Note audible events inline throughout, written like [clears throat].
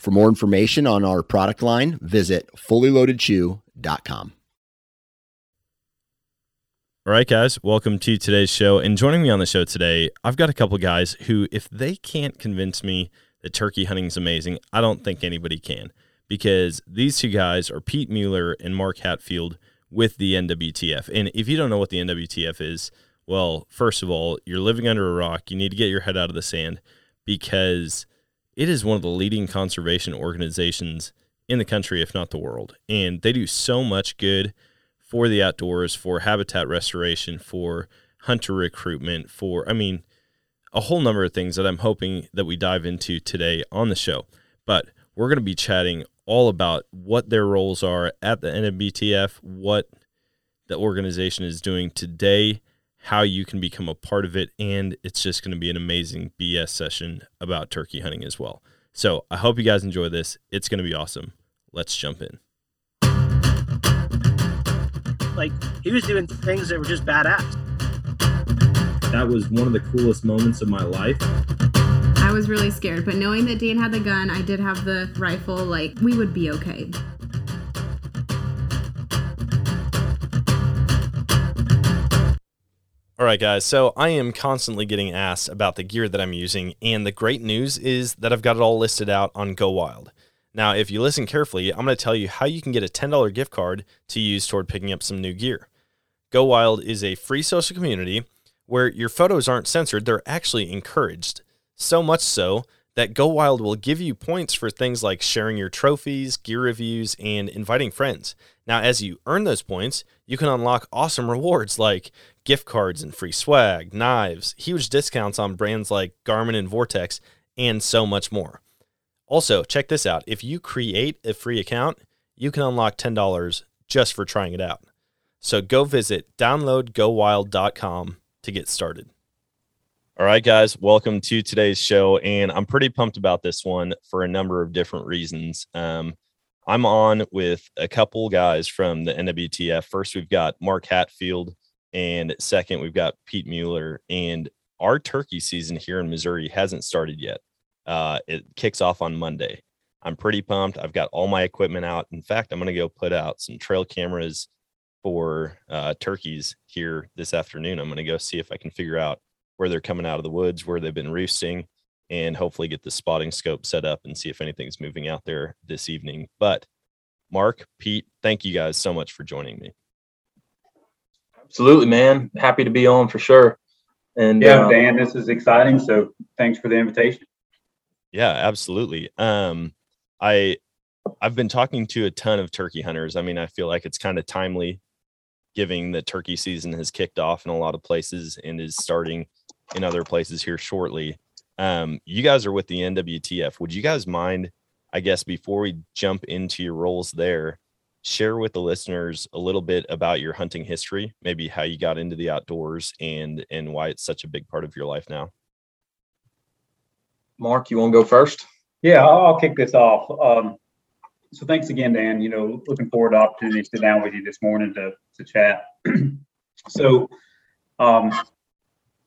For more information on our product line, visit fullyloadedchew.com. All right, guys, welcome to today's show. And joining me on the show today, I've got a couple guys who, if they can't convince me that turkey hunting is amazing, I don't think anybody can. Because these two guys are Pete Muller and Mark Hatfield with the NWTF. And if you don't know what the NWTF is, well, first of all, you're living under a rock. You need to get your head out of the sand because it is one of the leading conservation organizations in the country, if not the world. And they do so much good for the outdoors, for habitat restoration, for hunter recruitment, for, I mean, a whole number of things that I'm hoping that we dive into today on the show. But we're going to be chatting all about what their roles are at the NWTF, what the organization is doing today, how you can become a part of it, and it's just going to be an amazing BS session about turkey hunting as well. So I hope you guys enjoy this. It's going to be awesome. Let's jump in. Like he was doing things that were just badass. That was one of the coolest moments of my life. I was really scared, but knowing that Dan had the gun, I did have the rifle, like we would be okay. All right, guys. So I am constantly getting asked about the gear that I'm using, and the great news is that I've got it all listed out on Go Wild. Now, if you listen carefully, I'm going to tell you how you can get a $10 gift card to use toward picking up some new gear. Go Wild is a free social community where your photos aren't censored, they're actually encouraged. So much so that Go Wild will give you points for things like sharing your trophies, gear reviews, and inviting friends. Now, as you earn those points, you can unlock awesome rewards like gift cards and free swag, knives, huge discounts on brands like Garmin and Vortex, and so much more. Also, check this out if you create a free account, you can unlock $10 just for trying it out. So go visit downloadgowild.com to get started. All right, guys, welcome to today's show. And I'm pretty pumped about this one for a number of different reasons. Um, I'm on with a couple guys from the NWTF. First, we've got Mark Hatfield, and second, we've got Pete Muller. And our turkey season here in Missouri hasn't started yet. Uh, it kicks off on Monday. I'm pretty pumped. I've got all my equipment out. In fact, I'm going to go put out some trail cameras for uh, turkeys here this afternoon. I'm going to go see if I can figure out where they're coming out of the woods, where they've been roosting, and hopefully get the spotting scope set up and see if anything's moving out there this evening. But Mark, Pete, thank you guys so much for joining me. Absolutely, man. Happy to be on for sure. And yeah, uh, Dan, this is exciting. So thanks for the invitation. Yeah, absolutely. Um, I I've been talking to a ton of turkey hunters. I mean, I feel like it's kind of timely giving the turkey season has kicked off in a lot of places and is starting in other places here shortly. Um, you guys are with the NWTF. Would you guys mind, I guess, before we jump into your roles there, share with the listeners a little bit about your hunting history, maybe how you got into the outdoors and and why it's such a big part of your life now? Mark, you want to go first? Yeah, I'll, I'll kick this off. Um, so thanks again, Dan. You know, looking forward to opportunity to sit down with you this morning to to chat. [clears throat] so, um,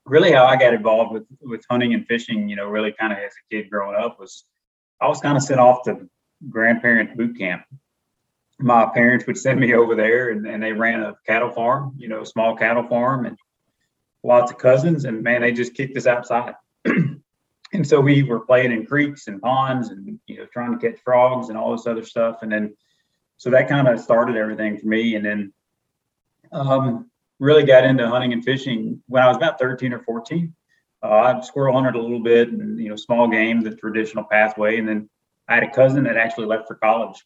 really how I got involved with with hunting and fishing, you know, really kind of as a kid growing up was I was kind of sent off to grandparent boot camp. My parents would send me over there and, and they ran a cattle farm, you know, a small cattle farm and lots of cousins and man, they just kicked us outside. [clears throat] and so we were playing in creeks and ponds and you know trying to catch frogs and all this other stuff. And then so that kind of started everything for me. And then um really got into hunting and fishing when I was about 13 or 14. Uh, I squirrel hunted a little bit and, you know, small game, the traditional pathway. And then I had a cousin that actually left for college.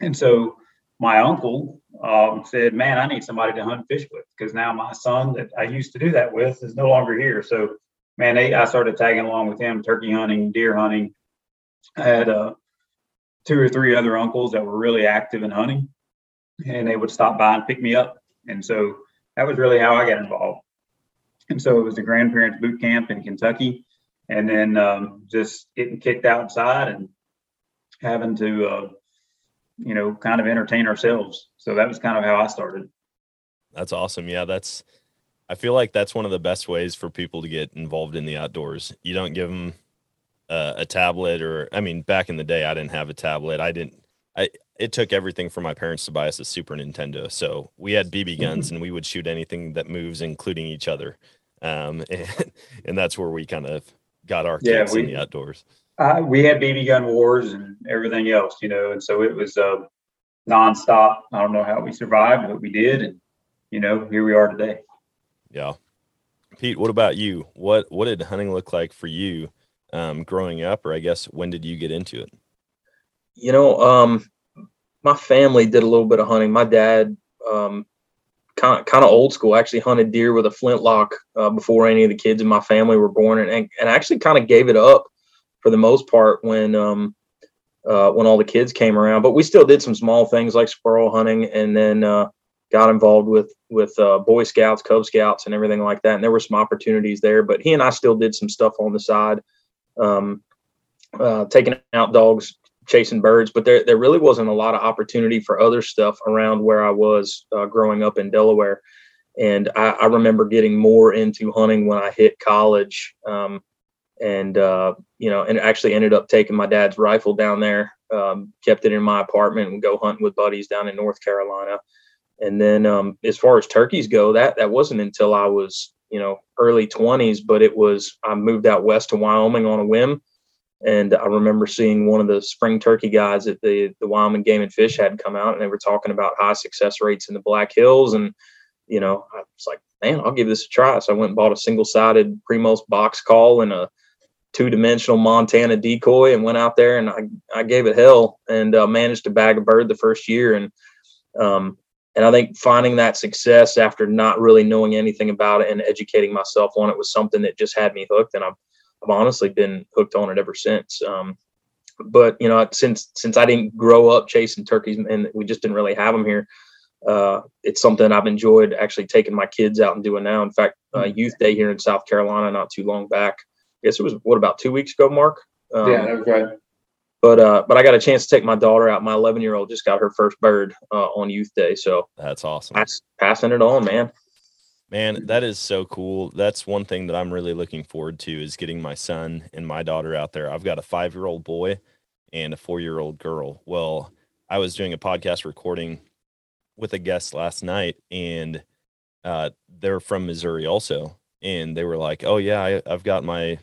And so my uncle um, said, man, I need somebody to hunt fish with because now my son that I used to do that with is no longer here. So, man, they, I started tagging along with him, turkey hunting, deer hunting. I had a two or three other uncles that were really active in hunting, and they would stop by and pick me up. And so that was really how I got involved. And so it was the grandparents boot camp in Kentucky, and then um, just getting kicked outside and having to, uh, you know, kind of entertain ourselves. So that was kind of how I started. That's awesome. Yeah, that's. I feel like that's one of the best ways for people to get involved in the outdoors. You don't give them uh, a tablet, or I mean, back in the day, I didn't have a tablet. I didn't. I it took everything for my parents to buy us a Super Nintendo. So we had BB guns, and we would shoot anything that moves, including each other. Um, [laughs] and, and that's where we kind of got our Yeah, kicks we- in the outdoors. uh, we had BB gun wars and everything else, you know, and so it was uh, nonstop. I don't know how we survived, but we did, and you know, here we are today. Yeah. Pete, what about you? What what did hunting look like for you um, growing up, or I guess when did you get into it? You know, um, my family did a little bit of hunting. My dad, um, kind of kind of old school, actually hunted deer with a flintlock uh, before any of the kids in my family were born, and and, and actually kind of gave it up for the most part when um, uh, when all the kids came around. But we still did some small things like squirrel hunting, and then uh, got involved with with uh, Boy Scouts, Cub Scouts, and everything like that. And there were some opportunities there. But he and I still did some stuff on the side, um, uh, taking out dogs, chasing birds. But there there really wasn't a lot of opportunity for other stuff around where I was uh, growing up in Delaware. And I, I remember getting more into hunting when I hit college. Um, and uh, you know, and actually ended up taking my dad's rifle down there, um, kept it in my apartment, and go hunting with buddies down in North Carolina. And then, um, as far as turkeys go, that that wasn't until I was, you know, early twenties. But it was I moved out west to Wyoming on a whim, and I remember seeing one of the spring turkey guys at the the Wyoming Game and Fish had come out, and they were talking about high success rates in the Black Hills, and you know, I was like, man, I'll give this a try. So I went and bought a single sided Primos box call and a two dimensional Montana decoy and went out there and I, I gave it hell and uh, managed to bag a bird the first year. And, um, and I think finding that success after not really knowing anything about it and educating myself on it was something that just had me hooked. And I've, I've honestly been hooked on it ever since. Um, but you know, since, since I didn't grow up chasing turkeys and we just didn't really have them here, uh, it's something I've enjoyed actually taking my kids out and doing now. In fact, uh, youth day here in South Carolina, not too long back, I guess it was what about two weeks ago, Mark. Um, yeah, that was right. But uh, but I got a chance to take my daughter out. My 11 year old just got her first bird uh, on Youth Day, so That's awesome. pass, passing it on, man. Man, that is so cool. That's one thing that I'm really looking forward to is getting my son and my daughter out there. I've got a five year old boy and a four year old girl. Well, I was doing a podcast recording with a guest last night, and uh, they're from Missouri also, and they were like, "Oh yeah, I, I've got my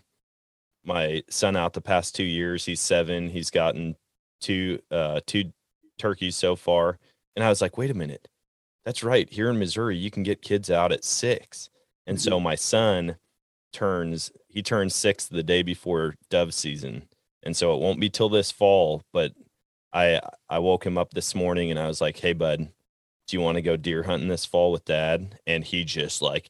my son out the past two years. He's seven. He's gotten two uh, two turkeys so far." And I was like, "Wait a minute." That's right. Here in Missouri, you can get kids out at six. And so my son turns he turns six the day before dove season. And so it won't be till this fall. But I I woke him up this morning and I was like, Hey bud, do you want to go deer hunting this fall with dad? And he just like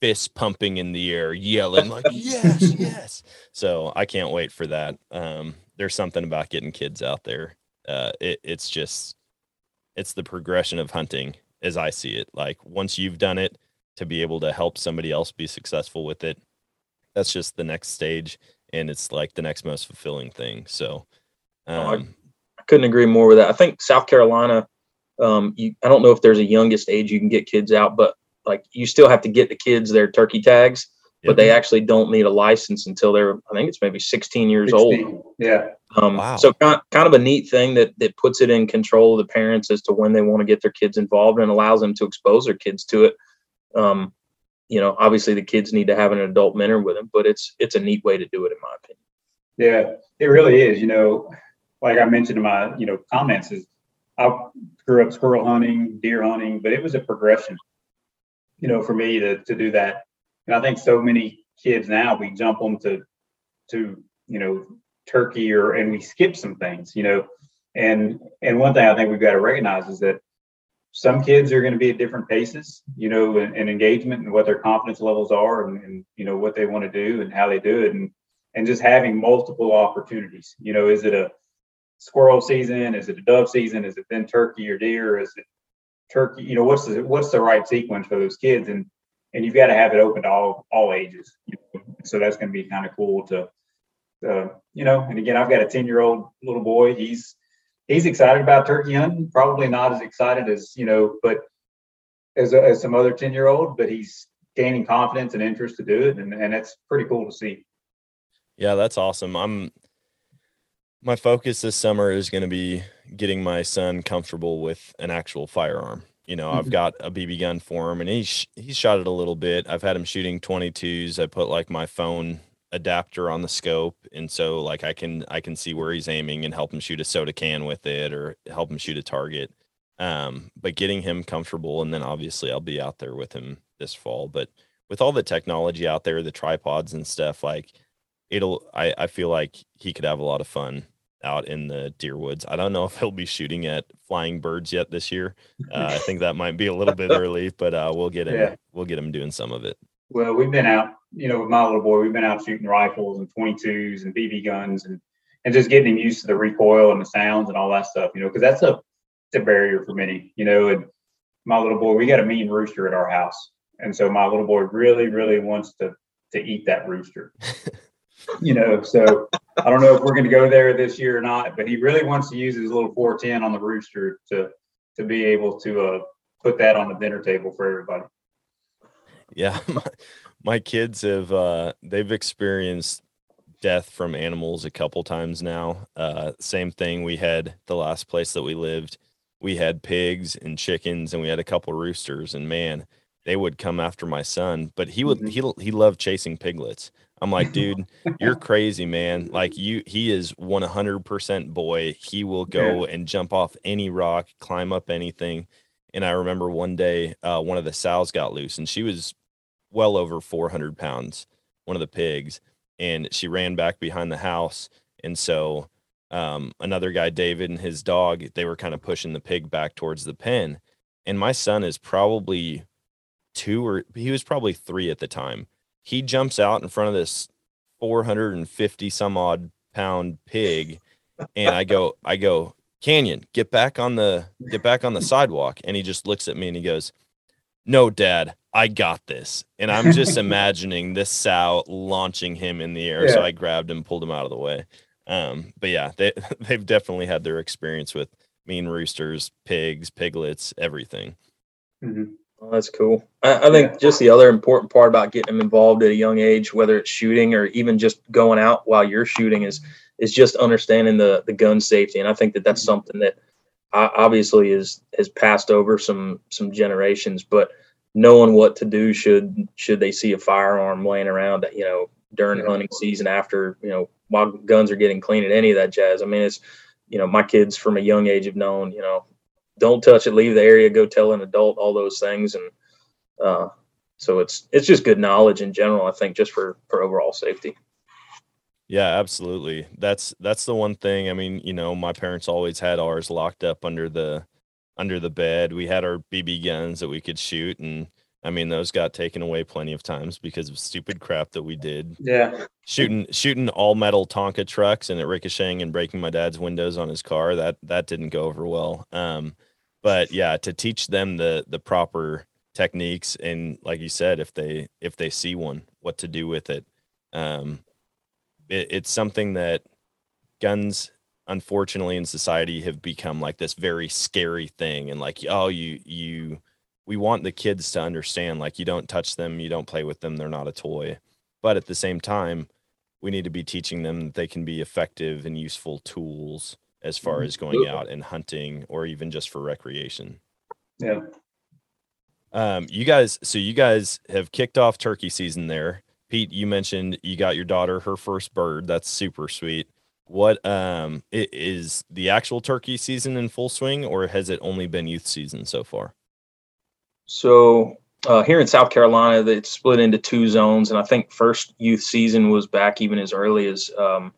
fist pumping in the air, yelling like, Yes, [laughs] yes. So I can't wait for that. Um, there's something about getting kids out there. Uh, it, it's just it's the progression of hunting as I see it. Like once you've done it, to be able to help somebody else be successful with it, that's just the next stage, and it's like the next most fulfilling thing. So, Oh, I- um, I couldn't agree more with that. I think South Carolina, um, you, I don't know if there's a youngest age you can get kids out, but like you still have to get the kids their turkey tags, but they actually don't need a license until they're, I think it's maybe 16 years old. Yeah. Um, Wow. So kind, kind of a neat thing that that puts it in control of the parents as to when they want to get their kids involved and allows them to expose their kids to it. Um, you know, obviously the kids need to have an adult mentor with them, but it's it's a neat way to do it in my opinion. Yeah, it really is. You know, like I mentioned in my, you know, comments is I grew up squirrel hunting, deer hunting, but it was a progression, you know, for me to to do that. And I think so many kids now we jump them to to, you know, turkey or and we skip some things, you know. And and one thing I think we've got to recognize is that some kids are going to be at different paces, you know, and, engagement and what their confidence levels are and, and you know what they want to do and how they do it and and just having multiple opportunities. You know, is it a squirrel season? Is it a dove season? Is it then turkey or deer? Is it turkey? You know, what's the what's the right sequence for those kids? And and you've got to have it open to all all ages. So that's going to be kind of cool to, uh, you know. And again, I've got a ten year old little boy. He's he's excited about turkey hunting. Probably not as excited as you know, but as, as some other ten year old. But he's gaining confidence and interest to do it, and and it's pretty cool to see. Yeah, that's awesome. I'm my focus this summer is going to be getting my son comfortable with an actual firearm. You know, I've Mhm. got a BB gun for him and he's he's shot it a little bit. I've had him shooting 22s. I put like my phone adapter on the scope and so like I can I can see where he's aiming and help him shoot a soda can with it or help him shoot a target. Um, but getting him comfortable and then obviously I'll be out there with him this fall. But with all the technology out there, the tripods and stuff, like it'll I, I feel like he could have a lot of fun out in the deer woods. I don't know if he'll be shooting at flying birds yet this year. Uh, I think that might be a little bit early, but uh, we'll get him Yeah. we'll get him doing some of it. Well, we've been out, you know, with my little boy, we've been out shooting rifles and 22s and BB guns and and just getting him used to the recoil and the sounds and all that stuff, you know, because that's a it's a barrier for many, you know. And my little boy, we got a mean rooster at our house, and so my little boy really, really wants to to eat that rooster, [laughs] you know. So I don't know if we're going to go there this year or not, but he really wants to use his little 410 on the rooster to to be able to uh, put that on the dinner table for everybody. Yeah, [laughs] my, my kids have uh, they've experienced death from animals a couple times now. Uh, same thing. We had the last place that we lived. We had pigs and chickens, and we had a couple roosters. And man, they would come after my son, but he would Mhm. he he loved chasing piglets. I'm like, dude, you're crazy, man. Like you, he is 100% boy. He will go and jump off any rock, climb up anything. And I remember one day, uh, one of the sows got loose, and she was well over 400 pounds, one of the pigs, and she ran back behind the house. And so um, another guy, David, and his dog, they were kind of pushing the pig back towards the pen. And my son is probably two or he was probably three at the time. He jumps out in front of this 450 some odd pound pig. And I go, I go, Canyon, get back on the get back on the sidewalk. And he just looks at me and he goes, No, dad, I got this. And I'm just [laughs] imagining this sow launching him in the air. So I grabbed him, pulled him out of the way. Um, but yeah, they [laughs] they've definitely had their experience with mean roosters, pigs, piglets, everything. Mhm. Well, that's cool. I, I think just the other important part about getting them involved at a young age, whether it's shooting or even just going out while you're shooting, is is just understanding the the gun safety. And I think that that's mm-hmm. something that obviously is has passed over some some generations, but knowing what to do should should they see a firearm laying around, you know, during Yeah. hunting season, after you know, while guns are getting clean and any of that jazz. I mean, it's you know, my kids from a young age have known, you know, don't touch it, leave the area, go tell an adult, all those things, and uh, so it's it's just good knowledge in general. I think just for for overall safety. Yeah, absolutely. That's that's the one thing. I mean, you know, my parents always had ours locked up under the under the bed. We had our BB guns that we could shoot and I mean, those got taken away plenty of times because of stupid crap that we did. Yeah. Shooting shooting all metal Tonka trucks and it ricocheting and breaking my dad's windows on his car. That that didn't go over well. Um but yeah, to teach them the the proper techniques and like you said, if they if they see one, what to do with it. Um it, it's something that guns unfortunately in society have become like this very scary thing and like oh you you we want the kids to understand like you don't touch them you don't play with them they're not a toy but at the same time we need to be teaching them that they can be effective and useful tools as far as going out and hunting or even just for recreation Yeah. um, you guys, so you guys have kicked off turkey season there. Pete, you mentioned you got your daughter her first bird. That's super sweet. What um i- is the actual turkey season in full swing, or has it only been youth season so far? So uh, here in South Carolina, it's split into two zones, and I think first youth season was back even as early as um,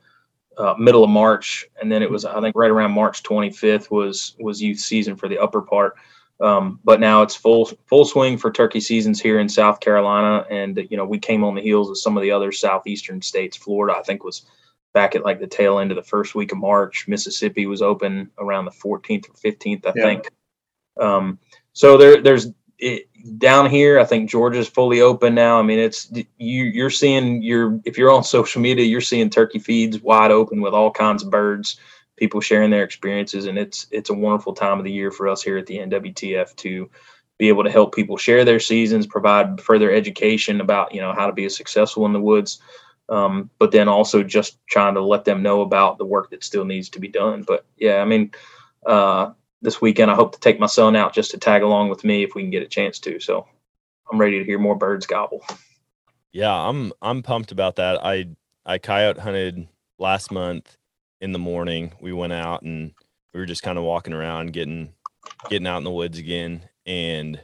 uh, middle of March, and then it was I think right around March 25th was was youth season for the upper part. Um, but now it's full full swing for turkey seasons here in South Carolina, and you know we came on the heels of some of the other southeastern states. Florida, I think, was back at like the tail end of the first week of March. Mississippi was open around the 14th or 15th, I Yeah. think. Um, so there, there's it, down here. I think Georgia's fully open now. I mean, it's you. You're seeing your if you're on [laughs] social media, you're seeing turkey feeds wide open with all kinds of birds, people sharing their experiences, and it's it's a wonderful time of the year for us here at the NWTF to be able to help people share their seasons, provide further education about you know how to be successful in the woods um, but then also just trying to let them know about the work that still needs to be done. But yeah, I mean, uh, this weekend I hope to take my son out just to tag along with me if we can get a chance to. So I'm ready to hear more birds gobble. Yeah, I'm I'm pumped about that. I I coyote hunted last month in the morning. We went out and we were just kind of walking around, getting getting out in the woods again, and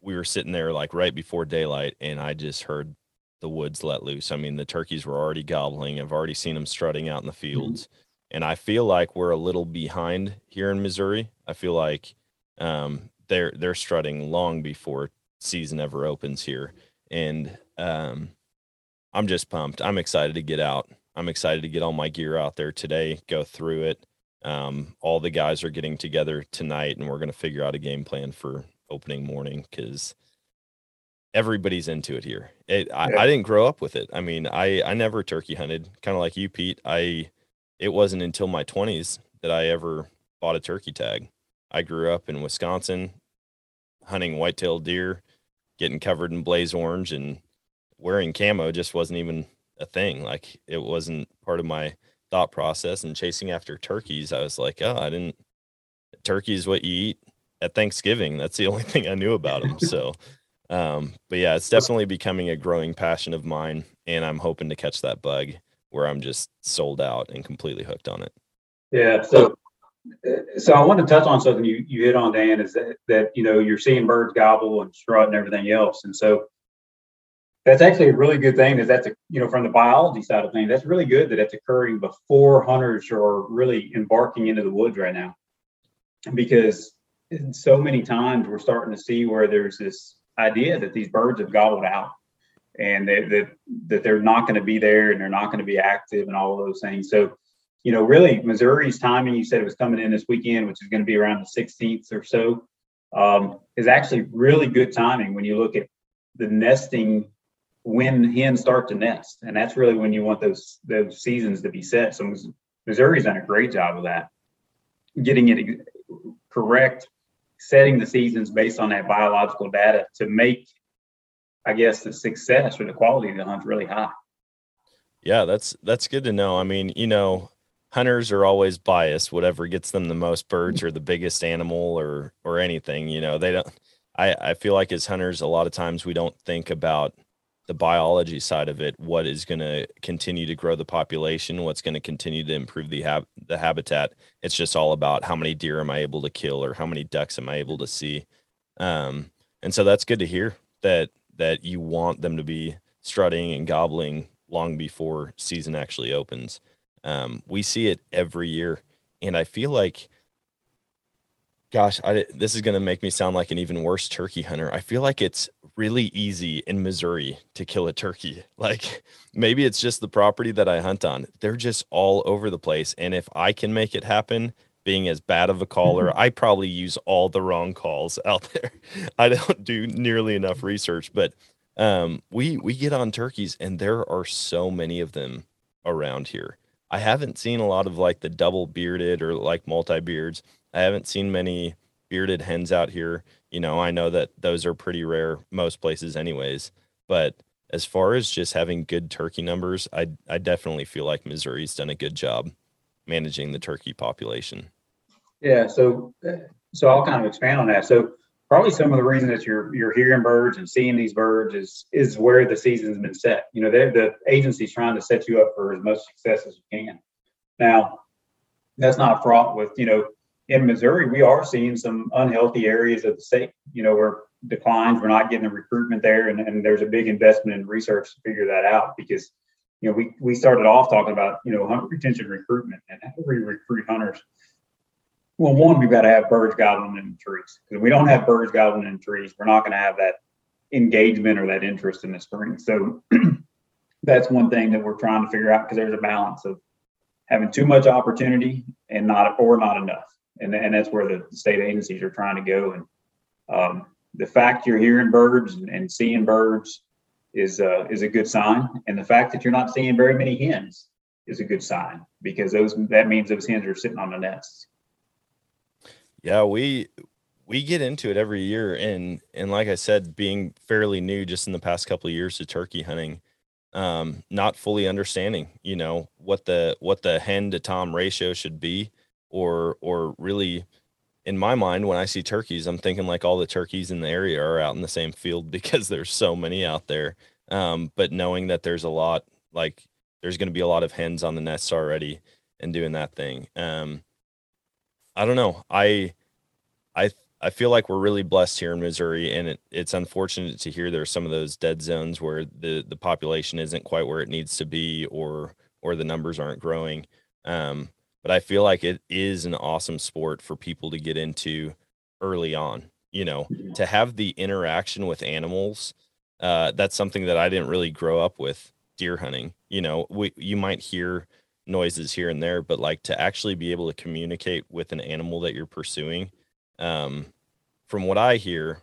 we were sitting there like right before daylight, and I just heard the woods let loose. I mean, the turkeys were already gobbling. I've already seen them strutting out in the mm-hmm. fields, and I feel like we're a little behind here in Missouri. I feel like um, they're they're strutting long before season ever opens here, and um, I'm just pumped. I'm excited to get out. I'm excited to get all my gear out there today, go through it. Um, all the guys are getting together tonight, and we're going to figure out a game plan for opening morning because everybody's into it here. It, I, Yeah. I didn't grow up with it. I mean, I I never turkey hunted, kind of like you, Pete. I it wasn't until my 20s that I ever bought a turkey tag. I grew up in Wisconsin, hunting white-tailed deer, getting covered in blaze orange, and wearing camo just wasn't even a thing. Like it wasn't part of my thought process. And chasing after turkeys, I was like, oh, I didn't. Turkey is what you eat at Thanksgiving. That's the [laughs] only thing I knew about them. So, um, but yeah, it's definitely becoming a growing passion of mine, and I'm hoping to catch that bug where I'm just sold out and completely hooked on it. Yeah. So, so I want to touch on something you, you hit on, Dan, is that, that, you know, you're seeing birds gobble and strut and everything else. And so that's actually a really good thing Is that that's, a, you know, from the biology side of things, that's really good that that's occurring before hunters are really embarking into the woods right now. Because so many times we're starting to see where there's this idea that these birds have gobbled out and they, that, that they're not going to be there and they're not going to be active and all of those things. So, you know, really Missouri's timing, you said it was coming in this weekend, which is going to be around the 16th or so, um, is actually really good timing when you look at the nesting when hens start to nest. And that's really when you want those those seasons to be set. So Mis- Missouri's done a great job of that, getting it correct, setting the seasons based on that biological data to make, I guess, the success or the quality of the hunt really high. Yeah, that's that's good to know. I mean, you know, hunters are always biased. Whatever gets them the most birds or the biggest animal or or anything, you know, they don't. I I feel like as hunters, a lot of times we don't think about the biology side of it. What is going to continue to grow the population? What's going to continue to improve the hab the habitat? It's just all about how many deer am I able to kill or how many ducks am I able to see. Um, and so that's good to hear that that you want them to be strutting and gobbling long before season actually opens. Um, we see it every year, and I feel like, gosh, I, this is going to make me sound like an even worse turkey hunter. I feel like it's really easy in Missouri to kill a turkey. [laughs] Like maybe it's just the property that I hunt on. They're just all over the place, and if I can make it happen, being as bad of a caller, I probably use all the wrong calls [laughs] out there. I don't do nearly enough research, but um, we we get on turkeys, and there are so many of them around here. I haven't seen a lot of like the double bearded or like multi beards. I haven't seen many bearded hens out here. You know, I know that those are pretty rare most places, anyways. But as far as just having good turkey numbers, I I definitely feel like Missouri's done a good job managing the turkey population. Yeah, so so I'll kind of expand on that. So probably some of the reason that you're you're hearing birds and seeing these birds is is where the season's been set. You know, the agency's trying to set you up for as much success as you can. Now, that's not fraught with you know in Missouri we are seeing some unhealthy areas of the state. You know, where declines, we're not getting the recruitment there, and, and there's a big investment in research to figure that out because you know we we started off talking about you know hunt retention recruitment and how we recruit hunters well, one, we've got to have birds gobbling in the trees. Because we don't have birds gobbling in trees, we're not going to have that engagement or that interest in the spring. So [clears throat] that's one thing that we're trying to figure out because there's a balance of having too much opportunity and not or not enough, and and that's where the state agencies are trying to go. And um, the fact you're hearing birds and seeing birds is uh, is a good sign, and the fact that you're not seeing very many hens is a good sign because those that means those hens are sitting on the nests. Yeah, we we get into it every year, and and like I said, being fairly new just in the past couple of years to turkey hunting, um, not fully understanding, you know, what the what the hen to tom ratio should be, or or really in my mind, when I see turkeys, I'm thinking like all the turkeys in the area are out in the same field [laughs] because there's so many out there. Um, but knowing that there's a lot, like there's going to be a lot of hens on the nests already and doing that thing. Um, I don't know. I, I, I feel like we're really blessed here in Missouri, and it, it's unfortunate to hear there are some of those dead zones where the the population isn't quite where it needs to be, or or the numbers aren't growing. Um, but I feel like it is an awesome sport for people to get into early on. You know, to have the interaction with animals. Uh, that's something that I didn't really grow up with deer hunting. You know, we you might hear noises here and there, but like to actually be able to communicate with an animal that you're pursuing, um, from what I hear,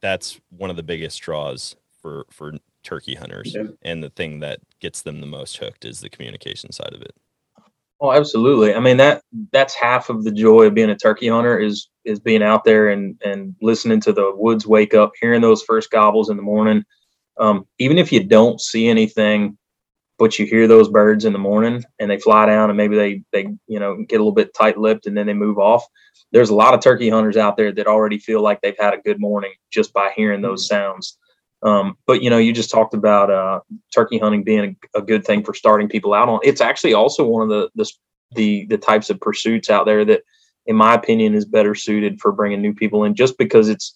that's one of the biggest draws for for turkey hunters, yeah. and the thing that gets them the most hooked is the communication side of it. Oh, absolutely. I mean that that's half of the joy of being a turkey hunter is is being out there and and listening to the woods wake up, hearing those first gobbles in the morning. Um, even if you don't see anything, but you hear those birds in the morning and they fly down and maybe they they you know get a little bit tight lipped and then they move off. There's a lot of turkey hunters out there that already feel like they've had a good morning just by hearing those sounds. Um, but you know, you just talked about uh, turkey hunting being a, a, good thing for starting people out on. It's actually also one of the, the the the types of pursuits out there that, in my opinion, is better suited for bringing new people in, just because it's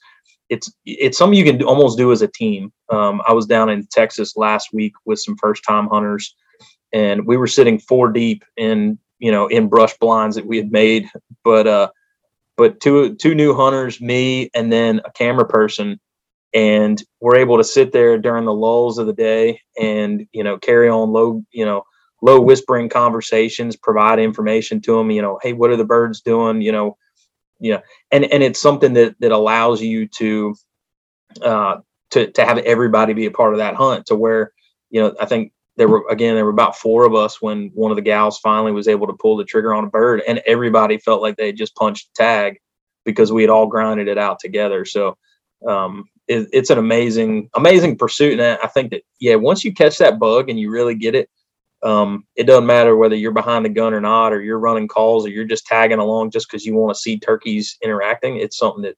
it's it's something you can almost do as a team. Um, I was down in Texas last week with some first time hunters, and we were sitting four deep in you know in brush blinds that we had made, but uh, but two two new hunters, me, and then a camera person and we're able to sit there during the lulls of the day and you know carry on low you know low whispering conversations provide information to them you know hey what are the birds doing you know yeah and and it's something that that allows you to uh to to have everybody be a part of that hunt to where you know i think there were again there were about four of us when one of the gals finally was able to pull the trigger on a bird and everybody felt like they had just punched tag because we had all grinded it out together so um, it, it's an amazing, amazing pursuit. And I think that, yeah, once you catch that bug and you really get it, um, it doesn't matter whether you're behind the gun or not, or you're running calls or you're just tagging along just because you want to see turkeys interacting. It's something that,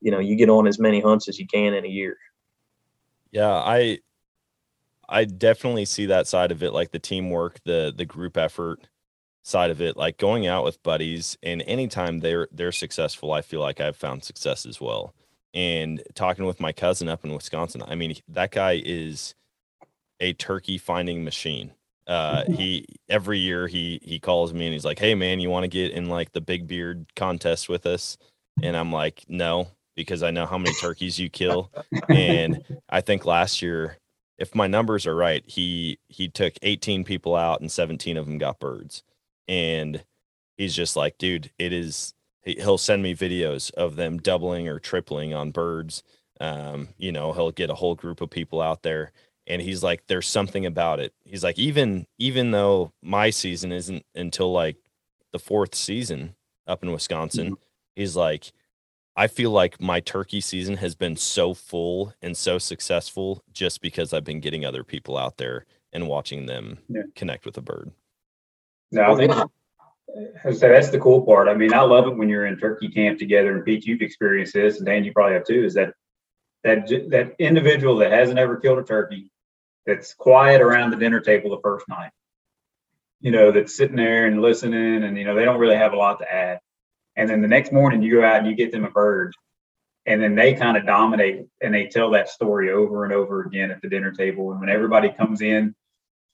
you know, you get on as many hunts as you can in a year. Yeah. I, I definitely see that side of it, like the teamwork, the, the group effort side of it, like going out with buddies and anytime they're, they're successful, I feel like I've found success as well and talking with my cousin up in Wisconsin. I mean, that guy is a turkey finding machine. Uh, he every year he he calls me and he's like, "Hey man, you want to get in like the big beard contest with us?" And I'm like, "No, because I know how many turkeys you kill." And I think last year, if my numbers are right, he he took 18 people out and 17 of them got birds. And he's just like, "Dude, it is he'll send me videos of them doubling or tripling on birds. Um, you know, he'll get a whole group of people out there and he's like there's something about it. He's like even even though my season isn't until like the fourth season up in Wisconsin, mm-hmm. he's like I feel like my turkey season has been so full and so successful just because I've been getting other people out there and watching them yeah. connect with a bird. No, I think say that's the cool part. I mean, I love it when you're in turkey camp together, and Pete, you've experienced this, and Dan, you probably have too. Is that that that individual that hasn't ever killed a turkey, that's quiet around the dinner table the first night, you know, that's sitting there and listening, and you know they don't really have a lot to add, and then the next morning you go out and you get them a bird, and then they kind of dominate and they tell that story over and over again at the dinner table, and when everybody comes in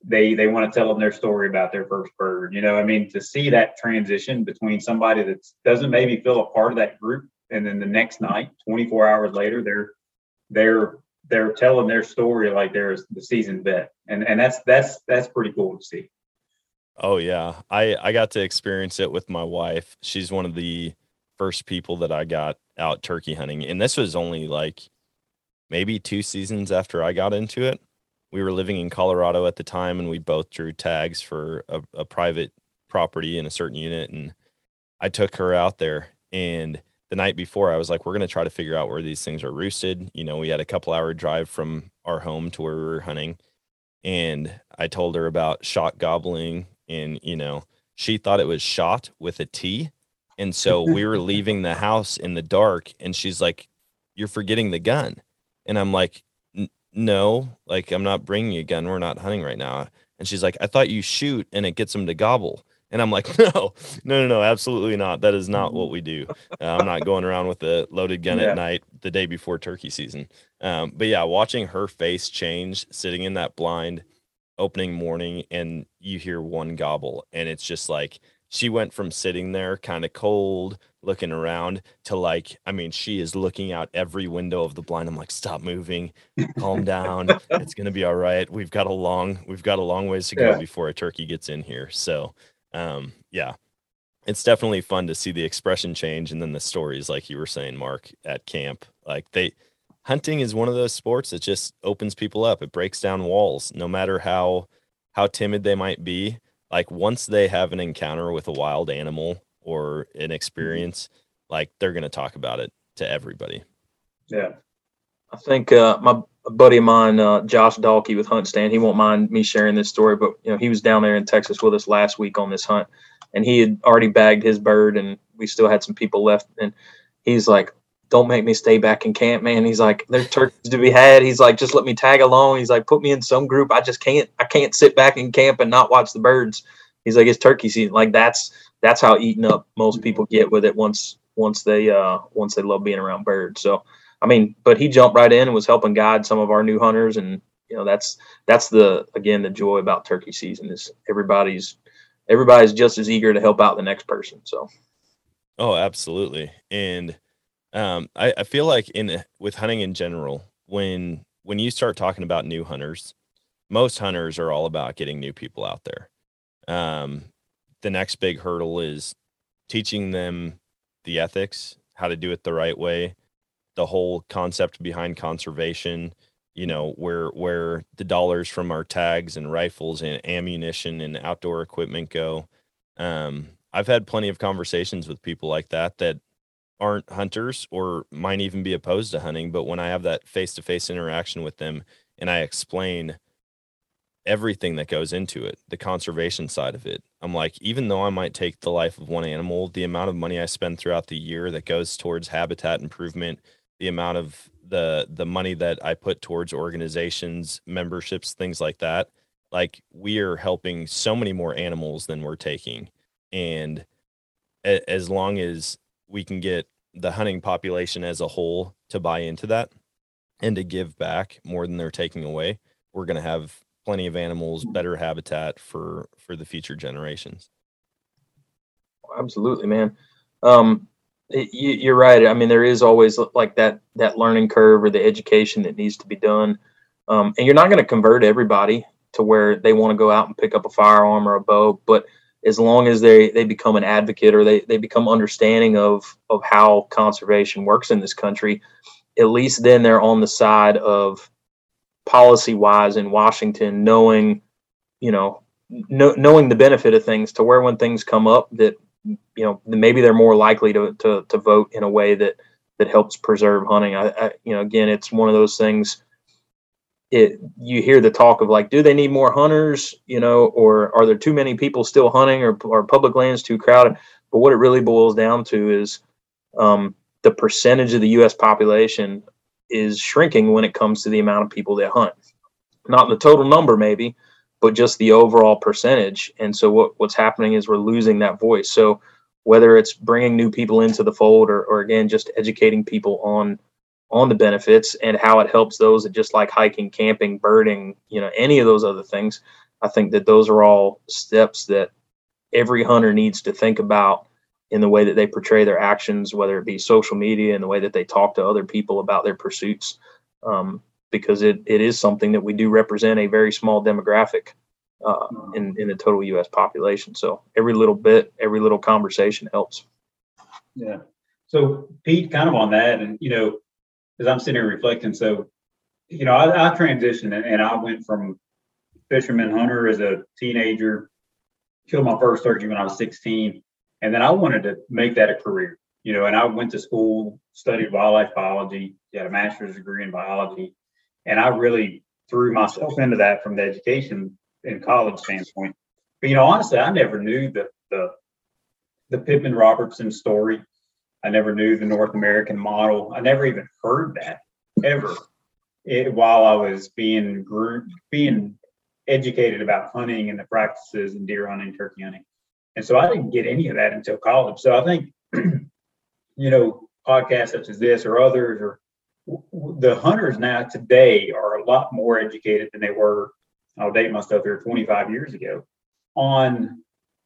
they they want to tell them their story about their first bird. You know, I mean, to see that transition between somebody that doesn't maybe feel a part of that group, and then the next night, 24 hours later, they're they're they're telling their story like they're the seasoned vet, and and that's that's that's pretty cool to see. Oh yeah, I I got to experience it with my wife. She's one of the first people that I got out turkey hunting, and this was only like maybe two seasons after I got into it. We were living in Colorado at the time, and we both drew tags for a, a private property in a certain unit, and I took her out there and the night before i was like we're going to try to figure out where these things are roosted. You know we had a couple hour drive from our home to where we were hunting and i told her about shot gobbling and you know she thought it was shot with a t and so we were [laughs] leaving the house in the dark and she's like you're forgetting the gun. And i'm like no like i'm not bringing a gun. We're not hunting right now. And she's like i thought you shoot and it gets them to gobble and I'm like, [laughs] no, no, no, no, absolutely not. That is not what we do. Uh, I'm not going around with a loaded gun yeah. at night the day before turkey season. Um, but yeah, watching her face change, sitting in that blind opening morning, and you hear one gobble, and it's just like she went from sitting there kind of cold, looking around, to like, I mean, she is looking out every window of the blind. I'm like, stop moving, calm [laughs] down. It's gonna be all right. We've got a long, we've got a long ways to go yeah. before a turkey gets in here. So um, yeah, it's definitely fun to see the expression change and then the stories, like you were saying, Mark, at camp. Like they, hunting is one of those sports that just opens people up. It breaks down walls, no matter how how timid they might be. Like once they have an encounter with a wild animal or an experience, like they're to talk about it to everybody. Yeah. I think uh, my a buddy of mine, uh, Josh Dahlke with HuntStand, he won't mind me sharing this story, but you know, he was down there in Texas with us last week on this hunt and he had already bagged his bird and we still had some people left. And he's like, don't make me stay back in camp, man. He's like, there's turkeys to be had. He's like, just let me tag along. He's like, put me in some group. I just can't, I can't sit back in camp and not watch the birds. He's like, it's turkey season. Like that's, that's how eaten up most people get with it once, once they, uh, once they love being around birds. So, I mean, but he jumped right in and was helping guide some of our new hunters, and you know that's that's the again the joy about turkey season is everybody's everybody's just as eager to help out the next person. So, oh, absolutely, and um, I, I feel like in with hunting in general, when when you start talking about new hunters, most hunters are all about getting new people out there. Um, the next big hurdle is teaching them the ethics, how to do it the right way, the whole concept behind conservation you know where where the dollars from our tags and rifles and ammunition and outdoor equipment go. Um, i've had plenty of conversations with people like that that aren't hunters or might even be opposed to hunting but when i have that face-to-face interaction with them and i explain everything that goes into it the conservation side of it i'm like even though i might take the life of one animal the amount of money i spend throughout the year that goes towards habitat improvement the amount of the the money that I put towards organizations, memberships, things like that. Like we are helping so many more animals than we're taking, and a, as long as we can get the hunting population as a whole to buy into that and to give back more than they're taking away, we're going to have plenty of animals, better habitat for for the future generations. Absolutely, man. Um, you, are right. I mean, there is always like that that learning curve or the education that needs to be done, um, and you're not going to convert everybody to where they want to go out and pick up a firearm or a bow. But as long as they they become an advocate or they they become understanding of of how conservation works in this country, at least then they're on the side of policy wise in Washington, knowing you know knowing the benefit of things to where when things come up that you know maybe they're more likely to, to, to vote in a way that that helps preserve hunting I, I, you know again it's one of those things it you hear the talk of like do they need more hunters you know or are there too many people still hunting or are public lands too crowded but what it really boils down to is um, the percentage of the us population is shrinking when it comes to the amount of people that hunt not the total number maybe but just the overall percentage. And so what, what's happening is we're losing that voice. So whether it's bringing new people into the fold or, or again, just educating people on on the benefits and how it helps those that just like hiking, camping, birding, you know, any of those other things. I think that those are all steps that every hunter needs to think about in the way that they portray their actions, whether it be social media and the way that they talk to other people about their pursuits. Um, because it, it is something that we do represent a very small demographic uh, in, in the total U.S. population. So every little bit, every little conversation helps. Yeah. So Pete, kind of on that, and you know, as I'm sitting here reflecting, so you know, I, I transitioned and, and I went from fisherman hunter as a teenager, killed my first turkey when I was 16, and then I wanted to make that a career. You know, and I went to school, studied wildlife biology, got a master's degree in biology, and I really threw myself into that from the education and college standpoint. But you know, honestly, I never knew the the the Pittman Robertson story. I never knew the North American model. I never even heard that ever it, while I was being grew, being educated about hunting and the practices and deer hunting, turkey hunting. And so I didn't get any of that until college. So I think, [clears throat] you know, podcasts such as this or others or the hunters now today are a lot more educated than they were. I'll date myself here 25 years ago on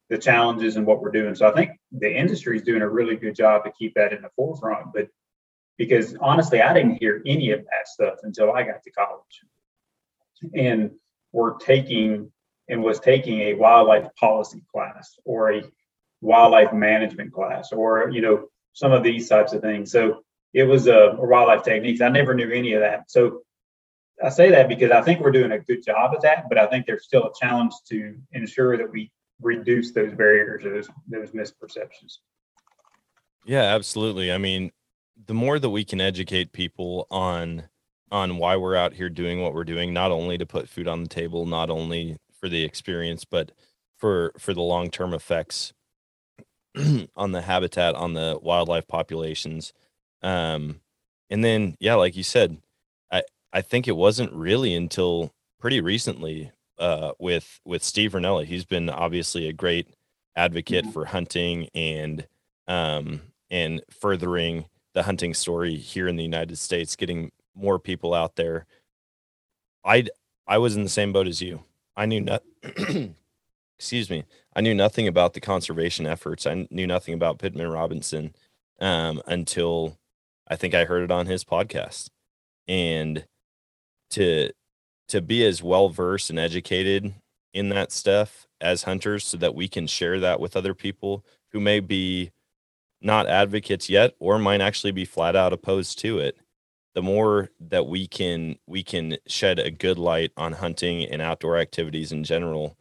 the challenges and what we're doing. So I think the industry is doing a really good job to keep that in the forefront. But because honestly, I didn't hear any of that stuff until I got to college. And we're taking and was taking a wildlife policy class or a wildlife management class or you know some of these types of things. So it was a, a wildlife techniques. I never knew any of that. So I say that because I think we're doing a good job at that, but I think there's still a challenge to ensure that we reduce those barriers or those those misperceptions. Yeah, absolutely. I mean, the more that we can educate people on on why we're out here doing what we're doing, not only to put food on the table, not only for the experience, but for for the long term effects [clears throat] on the habitat, on the wildlife populations. Um, and then, yeah, like you said, I I think it wasn't really until pretty recently uh, with with Steve Rinella. He's been obviously a great advocate mm-hmm. for hunting and um, and furthering the hunting story here in the United States, getting more people out there. I I was in the same boat as you. I knew not. [clears throat] excuse me. I knew nothing about the conservation efforts. I knew nothing about Pittman Robertson um, until I think I heard it on his podcast. And to to be as well versed and educated in that stuff as hunters so that we can share that with other people who may be not advocates yet or might actually be flat out opposed to it. The more that we can we can shed a good light on hunting and outdoor activities in general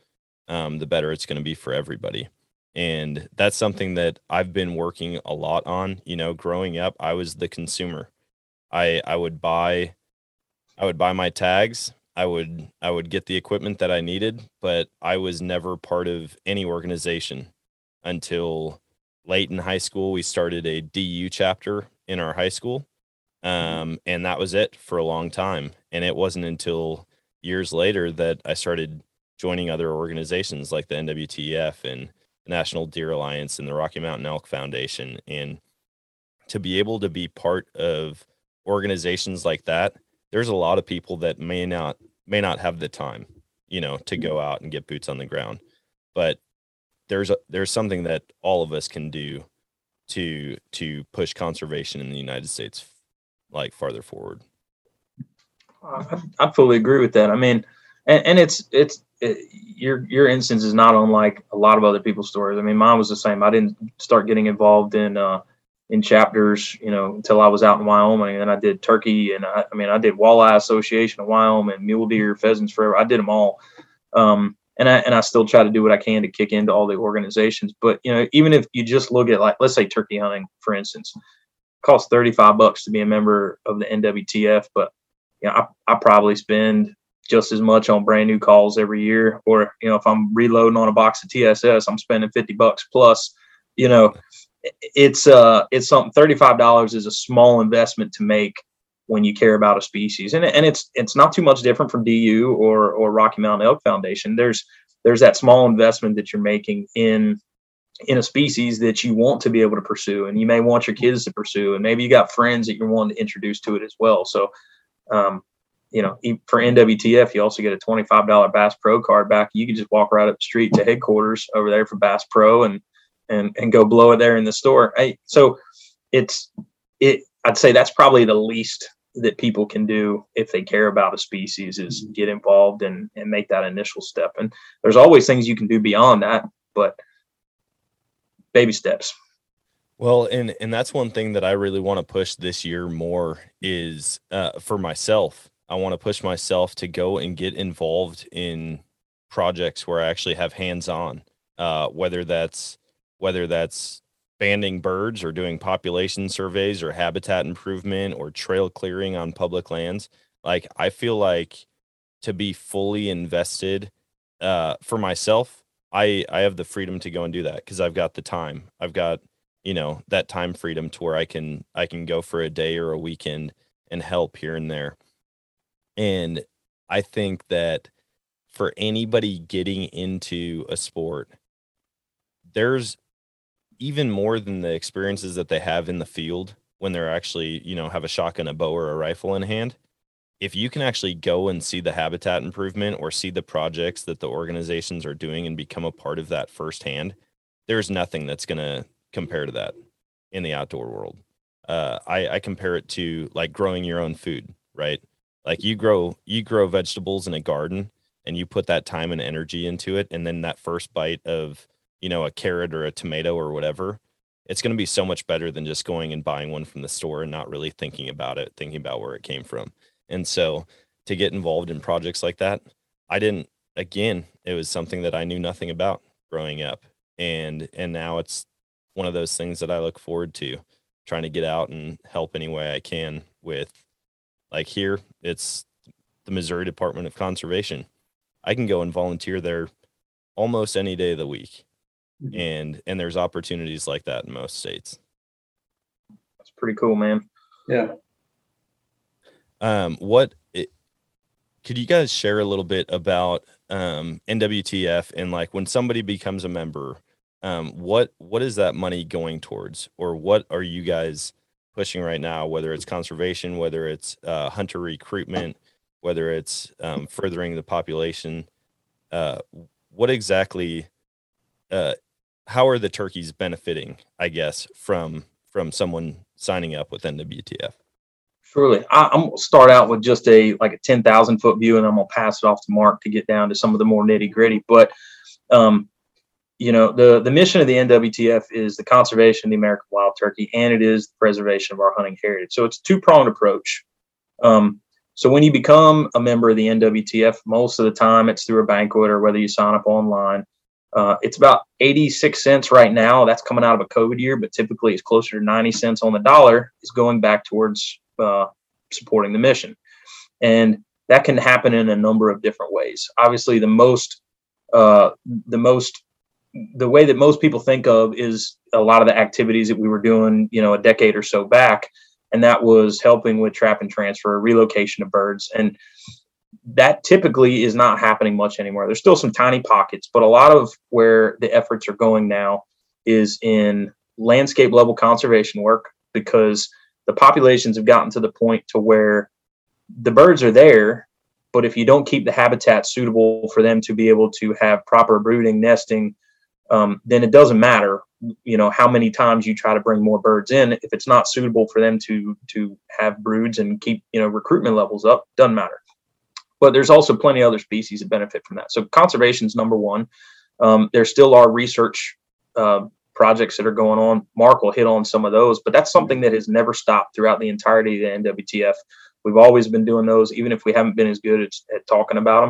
um, the better it's going to be for everybody. And that's something that i've been working a lot on. You know growing up i was the consumer. I i would buy i would buy my tags I would I would get the equipment that I needed, but I was never part of any organization until late in high school. We started a DU chapter in our high school, mm-hmm. um, and that was it for a long time. And it wasn't until years later that I started joining other organizations like the NWTF and the National Deer Alliance and the Rocky Mountain Elk Foundation, and to be able to be part of organizations like that there's a lot of people that may not may not have the time, you know, to go out and get boots on the ground. But there's a, there's something that all of us can do to to push conservation in the United States like farther forward. I, I fully agree with that. I mean, and, and it's it's it, your your instance is not unlike a lot of other people's stories. I mean, mine was the same. I didn't start getting involved in uh, in chapters, you know, until I was out in Wyoming. And then I did turkey, and I, I mean, I did Walleye Association of Wyoming, mule deer, pheasants forever. I did them all. Um, and I and I still try to do what I can to kick into all the organizations. But you know, even if you just look at like let's say turkey hunting, for instance, costs thirty five bucks to be a member of the NWTF, but you know, I, I probably spend just as much on brand new calls every year. Or you know, if I'm reloading on a box of TSS, I'm spending fifty bucks plus. You know, it's uh it's something $35 is a small investment to make when you care about a species. And, and it's it's not too much different from du or or rocky mountain elk foundation. There's there's that small investment that you're making in in a species that you want to be able to pursue and you may want your kids to pursue and maybe you got friends that you're wanting to introduce to it as well. So um, you know for nwtf you also get a $25 bass pro card back. You can just walk right up the street to headquarters over there for bass pro and and and go blow it there in the store. I, so it's it. I'd say that's probably the least that people can do if they care about a species is get involved and, and make that initial step. And there's always things you can do beyond that, but baby steps. Well, and and that's one thing that I really want to push this year more is uh, for myself. I want to push myself to go and get involved in projects where I actually have hands on, uh, whether that's whether that's banding birds or doing population surveys or habitat improvement or trail clearing on public lands. Like I feel like to be fully invested uh, for myself, I I have the freedom to go and do that because I've got the time. I've got you know that time freedom to where I can I can go for a day or a weekend and help here and there. And I think that for anybody getting into a sport, there's even more than the experiences that they have in the field when they're actually, you know, have a shotgun, a bow, or a rifle in hand. If you can actually go and see the habitat improvement or see the projects that the organizations are doing and become a part of that firsthand, there's nothing that's going to compare to that in the outdoor world. Uh, I, I compare it to like growing your own food, right? Like you grow you grow vegetables in a garden and you put that time and energy into it, and then that first bite of you know, a carrot or a tomato or whatever, it's going to be so much better than just going and buying one from the store and not really thinking about it, thinking about where it came from. And so to get involved in projects like that, I didn't again, it was something that I knew nothing about growing up. And and now it's one of those things that I look forward to trying to get out and help any way I can with like here it's the Missouri Department of Conservation. I can go and volunteer there almost any day of the week Mm-hmm. and and there's opportunities like that in most states That's pretty cool, man. Yeah. um what it, could you guys share a little bit about um nwtf and like when somebody becomes a member um what what is that money going towards or what are you guys pushing right now whether it's conservation whether it's uh, hunter recruitment whether it's um, furthering the population uh what exactly uh how are the turkeys benefiting i guess from from someone signing up with nwtf Surely, I, I'm gonna start out with just a like a ten thousand foot view, and I'm gonna pass it off to Mark to get down to some of the more nitty gritty. But, um, you know, the the mission of the NWTF is the conservation of the American wild turkey, and it is the preservation of our hunting heritage. So it's a two pronged approach. Um, so when you become a member of the NWTF, most of the time it's through a banquet or whether you sign up online. Uh, it's about 86 cents right now. That's coming out of a COVID year, but typically it's closer to 90 cents on the dollar is going back towards uh, supporting the mission. And that can happen in a number of different ways. Obviously, the most, uh, the most, the way that most people think of is a lot of the activities that we were doing, you know, a decade or so back, and that was helping with trap and transfer, relocation of birds, and that typically is not happening much anymore. There's still some tiny pockets, but a lot of where the efforts are going now is in landscape level conservation work because the populations have gotten to the point to where the birds are there, but if you don't keep the habitat suitable for them to be able to have proper brooding, nesting, um, then it doesn't matter, you know, how many times you try to bring more birds in. If it's not suitable for them to to have broods and keep you know recruitment levels up, doesn't matter but there's also plenty of other species that benefit from that. So conservation is number one. Um, there still are research uh, projects that are going on. Mark will hit on some of those, but that's something that has never stopped throughout the entirety of the NWTF. We've always been doing those, even if we haven't been as good at, at talking about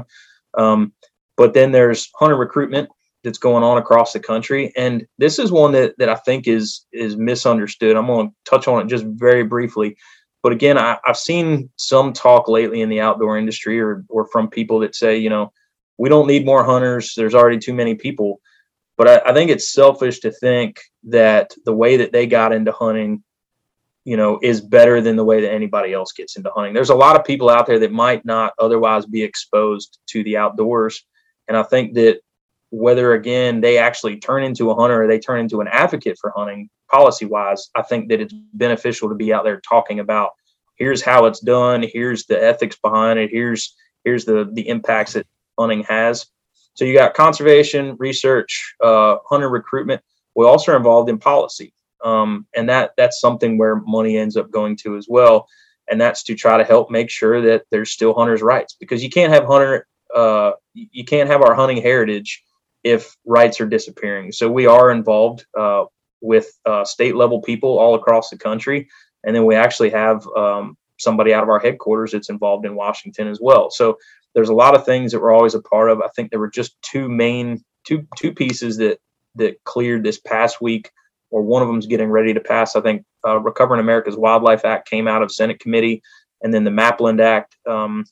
them. Um, but then there's hunter recruitment that's going on across the country, and this is one that that I think is is misunderstood. I'm going to touch on it just very briefly. But again, I, have seen some talk lately in the outdoor industry or, or from people that say, you know, we don't need more hunters. There's already too many people. But I, I think it's selfish to think that the way that they got into hunting, you know, is better than the way that anybody else gets into hunting. There's a lot of people out there that might not otherwise be exposed to the outdoors. And I think that whether again they actually turn into a hunter or they turn into an advocate for hunting policy wise, I think that it's beneficial to be out there talking about here's how it's done, here's the ethics behind it, here's here's the the impacts that hunting has. So you got conservation, research, uh, hunter recruitment. We also are involved in policy, um, and that that's something where money ends up going to as well. and that's to try to help make sure that there's still hunters' rights because you can't have hunter uh, you can't have our hunting heritage if rights are disappearing. So we are involved uh, with uh, state level people all across the country, and then we actually have um, somebody out of our headquarters that's involved in Washington as well. So there's a lot of things that we're always a part of. I think there were just two main two two pieces that that cleared this past week, or one of them's getting ready to pass. I think uh, Recovering America's Wildlife Act came out of Senate committee, and then the Mapland Act, um,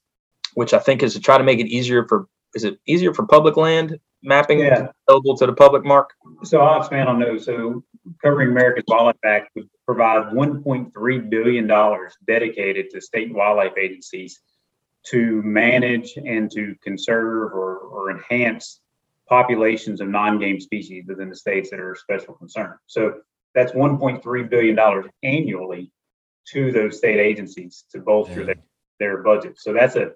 which I think is to try to make it easier for is it easier for public land mapping Yeah. available to the public, Mark? So I'll expand on those. So Covering America's Wildlife Act would provide $1.3 billion dedicated to state wildlife agencies to manage and to conserve or, or enhance populations of non-game species within the states that are of special concern. So that's $1.3 billion annually to those state agencies to bolster their, their budget. So that's a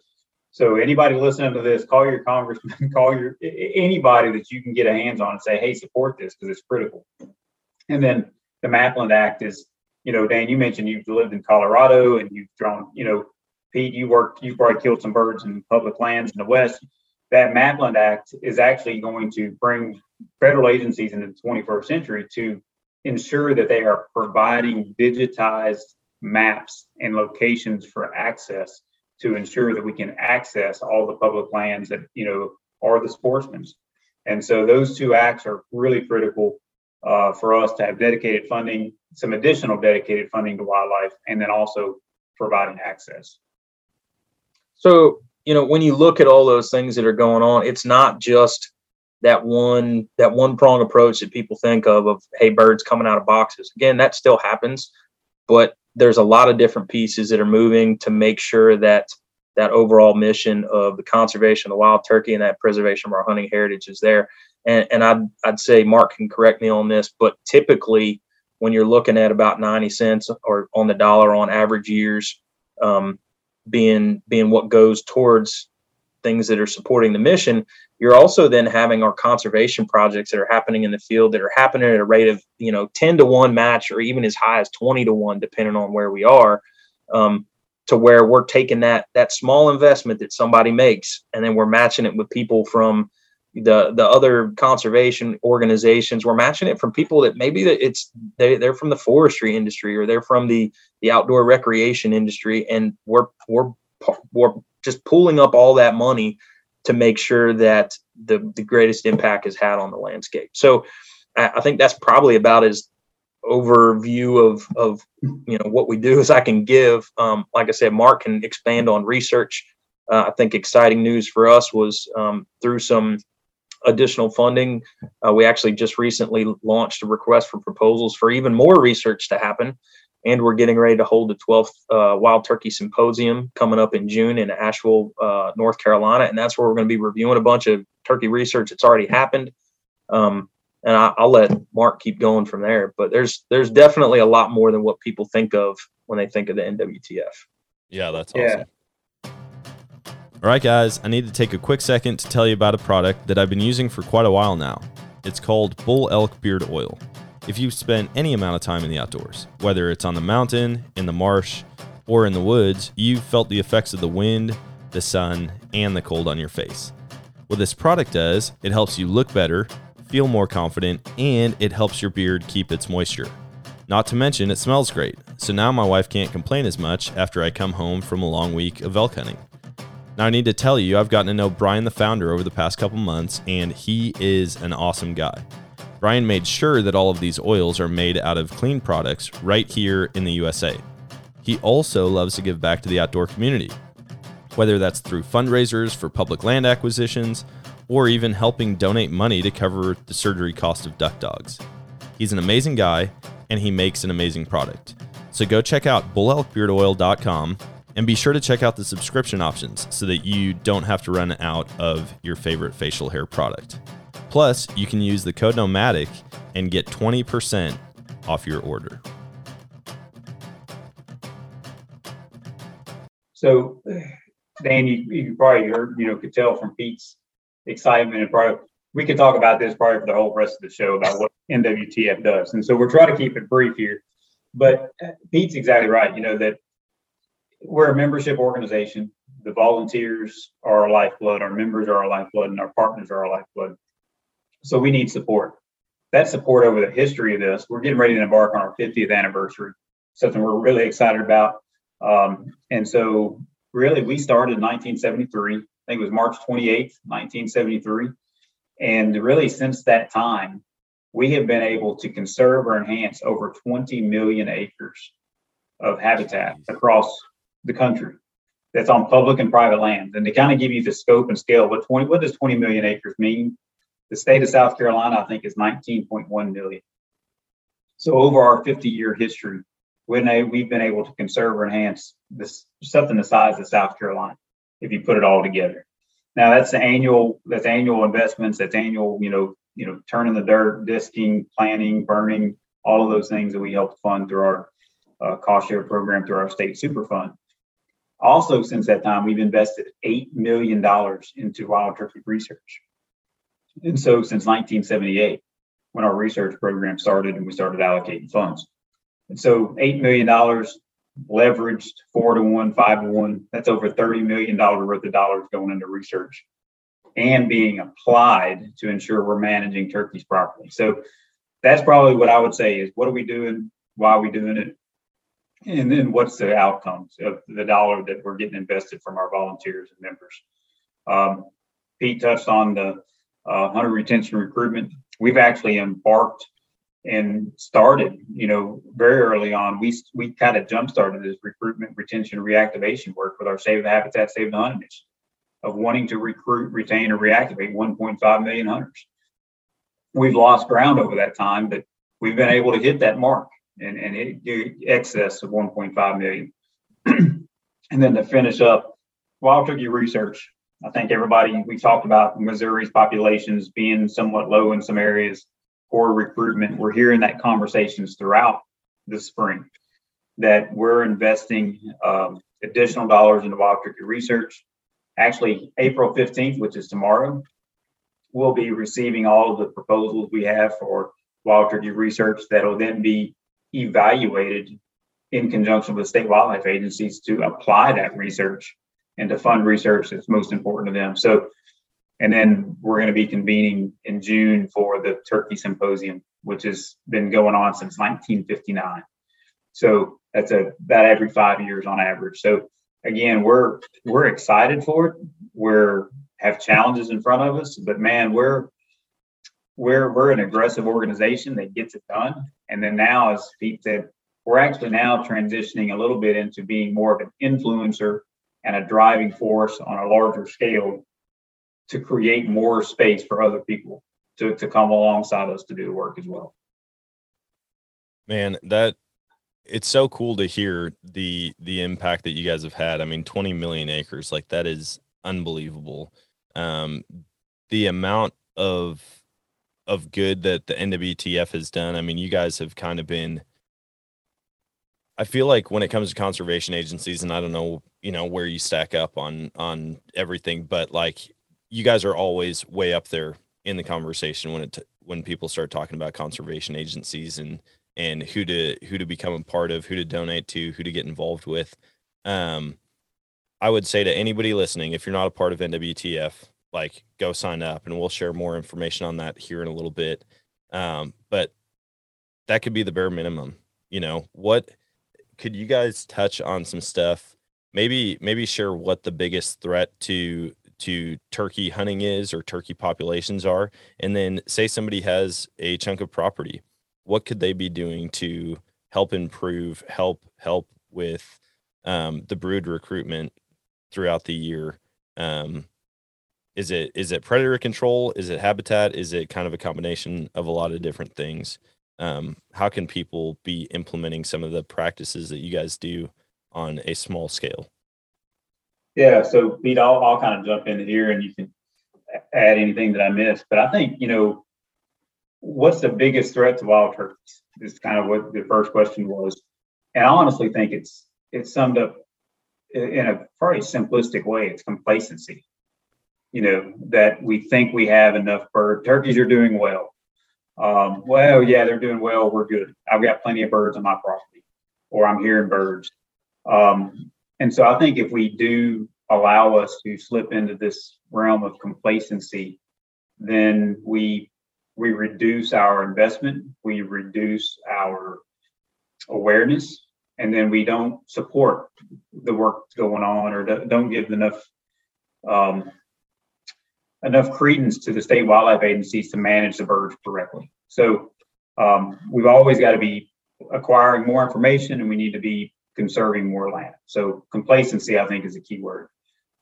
so anybody listening to this, call your congressman, [laughs] call your anybody that you can get a hands on and say, hey, support this because it's critical. And then the Mapland Act is, you know, Dan, you mentioned you've lived in Colorado and you've drawn, you know, Pete, you worked, you probably killed some birds in public lands in the West. That Mapland Act is actually going to bring federal agencies into the 21st century to ensure that they are providing digitized maps and locations for access to ensure that we can access all the public lands that you know are the sportsmen's. And so those two acts are really critical uh, for us to have dedicated funding, some additional dedicated funding to wildlife, and then also providing access. So, you know, when you look at all those things that are going on, it's not just that one that one prong approach that people think of of hey birds coming out of boxes. Again, that still happens, but there's a lot of different pieces that are moving to make sure that that overall mission of the conservation of the wild turkey and that preservation of our hunting heritage is there. And, and I'd, I'd say Mark can correct me on this, but typically when you're looking at about 90 cents or on the dollar on average years, um, being being what goes towards things that are supporting the mission you're also then having our conservation projects that are happening in the field that are happening at a rate of you know 10 to 1 match or even as high as 20 to 1 depending on where we are um, to where we're taking that that small investment that somebody makes and then we're matching it with people from the the other conservation organizations. We're matching it from people that maybe it's they, they're from the forestry industry or they're from the the outdoor recreation industry and we're we're we're just pulling up all that money to make sure that the the greatest impact is had on the landscape so i, I think that's probably about as overview of of you know what we do as i can give um, like i said mark can expand on research uh, i think exciting news for us was um, through some additional funding. Uh, we actually just recently launched a request for proposals for even more research to happen. And we're getting ready to hold the 12th uh, Wild Turkey Symposium coming up in June in Asheville, uh, North Carolina. And that's where we're going to be reviewing a bunch of turkey research that's already happened. Um, and I, will let Mark keep going from there. But there's there's definitely a lot more than what people think of when they think of the NWTF. Yeah, that's Yeah. awesome. All right, guys, I need to take a quick second to tell you about a product that I've been using for quite a while now. It's called Bull Elk Beard Oil. If you've spent any amount of time in the outdoors, whether it's on the mountain, in the marsh, or in the woods, you've felt the effects of the wind, the sun, and the cold on your face. What this product does, it helps you look better, feel more confident, and it helps your beard keep its moisture. Not to mention, it smells great, so now my wife can't complain as much after I come home from a long week of elk hunting. Now, I need to tell you, I've gotten to know Brian, the founder, over the past couple months, and he is an awesome guy. Brian made sure that all of these oils are made out of clean products right here in the USA. He also loves to give back to the outdoor community, whether that's through fundraisers for public land acquisitions or even helping donate money to cover the surgery cost of duck dogs. He's an amazing guy and he makes an amazing product. So go check out bullelkbeardoil.com and be sure to check out the subscription options so that you don't have to run out of your favorite facial hair product. Plus, you can use the code Nomadic and get 20% off your order. So, Dan, you, you probably heard, you know, could tell from Pete's excitement and probably we could talk about this probably for the whole rest of the show about what NWTF does. And so we're trying to keep it brief here. But uh, Pete's exactly right. You know, that we're a membership organization. The volunteers are our lifeblood, our members are our lifeblood, and our partners are our lifeblood. So we need support. That support over the history of this, we're getting ready to embark on our 50th anniversary, something we're really excited about. Um, and so, really, we started in 1973. I think it was March 28th, 1973. And really, since that time, we have been able to conserve or enhance over 20 million acres of habitat across the country that's on public and private land. And to kind of give you the scope and scale, what 20 what does 20 million acres mean? The state of South Carolina, I think, is 19.1 million. So over our 50 year history, we've been able to conserve or enhance this something the size of South Carolina, if you put it all together. Now that's the annual that's annual investments, that's annual, you know, you know, turning the dirt, disking, planting, burning, all of those things that we help fund through our uh, cost share program through our state super fund. Also, since that time, we've invested $8 million into wild turkey research. And so since 1978, when our research program started and we started allocating funds. And so $8 million leveraged four to one, five to one, that's over $30 million worth of dollars going into research and being applied to ensure we're managing turkeys properly. So that's probably what I would say is what are we doing? Why are we doing it? And then what's the outcomes of the dollar that we're getting invested from our volunteers and members? Um, Pete touched on the Uh, hunter retention recruitment. We've actually embarked and started, you know, very early on. We we kind of jump started this recruitment, retention, reactivation work with our Save the Habitat, Save the Hunt initiative of wanting to recruit, retain, or reactivate 1.5 million hunters. We've lost ground over that time, but we've been able to hit that mark and, and it, excess of 1.5 million. [clears throat] and then to finish up, wild turkey research. I think everybody we talked about Missouri's populations being somewhat low in some areas, poor recruitment. We're hearing that conversations throughout the spring that we're investing um, additional dollars into wild turkey research. Actually, April 15th, which is tomorrow, we'll be receiving all of the proposals we have for wild turkey research that'll then be evaluated in conjunction with state wildlife agencies to apply that research and to fund research that's most important to them. So, and then we're going to be convening in June for the Turkey Symposium, which has been going on since 1959. So that's a about every five years on average. So again, we're we're excited for it. We're have challenges in front of us, but man, we're we're we're an aggressive organization that gets it done. And then now, as Pete said, we're actually now transitioning a little bit into being more of an influencer and a driving force on a larger scale to create more space for other people to, to come alongside us to do the work as well. Man, that it's so cool to hear the the impact that you guys have had. I mean, 20 million acres, like that is unbelievable. Um, the amount of of good that the NWTF has done. I mean, you guys have kind of been I feel like when it comes to conservation agencies and I don't know, you know, where you stack up on on everything, but like you guys are always way up there in the conversation when it t- when people start talking about conservation agencies and and who to who to become a part of, who to donate to, who to get involved with. Um I would say to anybody listening, if you're not a part of NWTF, like go sign up and we'll share more information on that here in a little bit um, but that could be the bare minimum you know what could you guys touch on some stuff? Maybe maybe share what the biggest threat to to turkey hunting is or turkey populations are and then say somebody has a chunk of property what could they be doing to help improve help help with um, the brood recruitment throughout the year? Um, is it is it predator control? Is it habitat? Is it kind of a combination of a lot of different things um, how can people be implementing some of the practices that you guys do on a small scale yeah so pete i'll, I'll kind of jump in here and you can add anything that i missed but i think you know what's the biggest threat to wild turkeys is kind of what the first question was and i honestly think it's it's summed up in a very simplistic way it's complacency you know, that we think we have enough bird. Turkeys are doing well. Um, well, yeah, they're doing well. We're good. I've got plenty of birds on my property, or I'm hearing birds. Um, and so I think if we do allow us to slip into this realm of complacency, then we we reduce our investment, we reduce our awareness, and then we don't support the work going on or don't give enough um, enough credence to the state wildlife agencies to manage the birds correctly. So um, we've always got to be acquiring more information, and we need to be conserving more land. So complacency, I think, is a key word.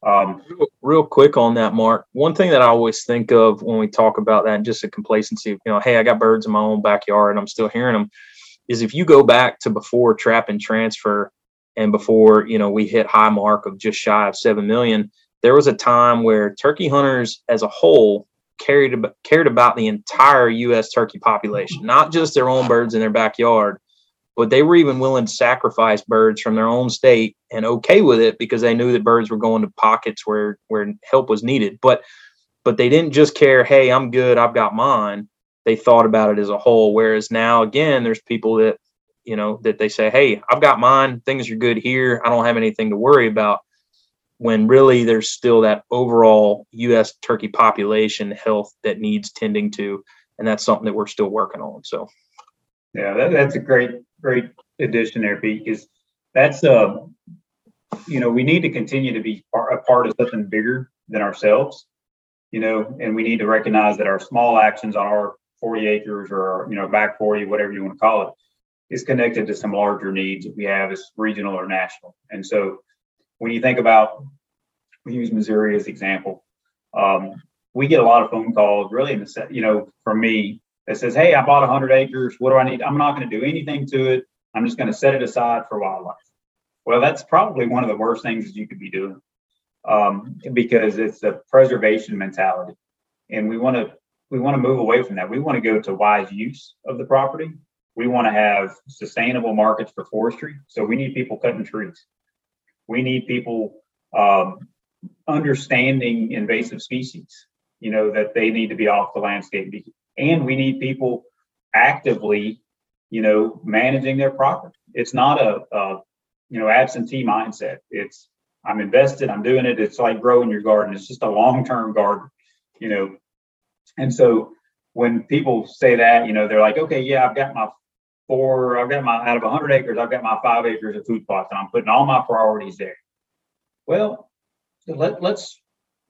Um, real, quick on that, Mark. One thing that I always think of when we talk about that, just a complacency, you know, hey, I got birds in my own backyard and I'm still hearing them, is if you go back to before trap and transfer and before, you know, we hit high mark of just shy of 7 million, there was a time where turkey hunters as a whole cared, cared about the entire U.S. turkey population, not just their own birds in their backyard, but they were even willing to sacrifice birds from their own state and okay with it because they knew that birds were going to pockets where where help was needed. But but they didn't just care hey i'm good i've got mine. They thought about it as a whole. Whereas now again there's people that you know that they say hey i've got mine. Things are good here. I don't have anything to worry about when really there's still that overall us turkey population health that needs tending to and that's something that we're still working on so yeah that, that's a great great addition there, Pete, because that's uh, you know, we need to continue to be a part of something bigger than ourselves, you know, and we need to recognize that our small actions on our 40 acres or you know, back 40, whatever you want to call it, is connected to some larger needs that we have as regional or national. And so when you think about, we use Missouri as an example, um, we get a lot of phone calls really in the, you know, from me that says, Hey, I bought 100 acres. What do I need? I'm not going to do anything to it. I'm just going to set it aside for wildlife. Well, that's probably one of the worst things you could be doing um, because it's a preservation mentality. And we want to we want to move away from that. We want to go to wise use of the property. We want to have sustainable markets for forestry. So we need people cutting trees. We need people um, understanding invasive species. You know that they need to be off the landscape and we need people actively, you know, managing their property. It's not a, a you know absentee mindset. It's I'm invested. I'm doing it. It's like growing your garden. It's just a long term garden, you know. And so when people say that, you know, they're like, okay, yeah, I've got my four, I've got my out of 100 acres, I've got my five acres of food plots, and I'm putting all my priorities there. Well, let, let's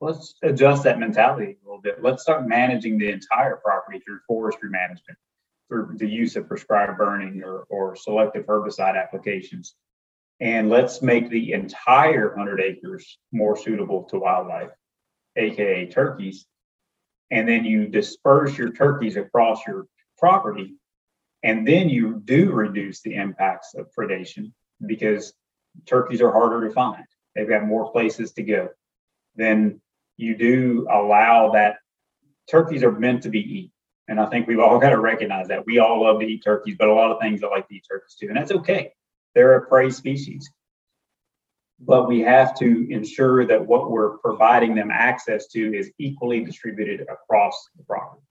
let's adjust that mentality a little bit. Let's start managing the entire property through forestry management, through the use of prescribed burning or, or selective herbicide applications. And let's make the entire 100 acres more suitable to wildlife, aka turkeys. And then you disperse your turkeys across your property. And then you do reduce the impacts of predation because turkeys are harder to find. They've got more places to go. Then you do allow that turkeys are meant to be eaten. And I think we've all [laughs] got to recognize that. We all love to eat turkeys, but a lot of things I like to eat turkeys too. And that's okay. They're a prey species. But we have to ensure that what we're providing them access to is equally distributed across the property.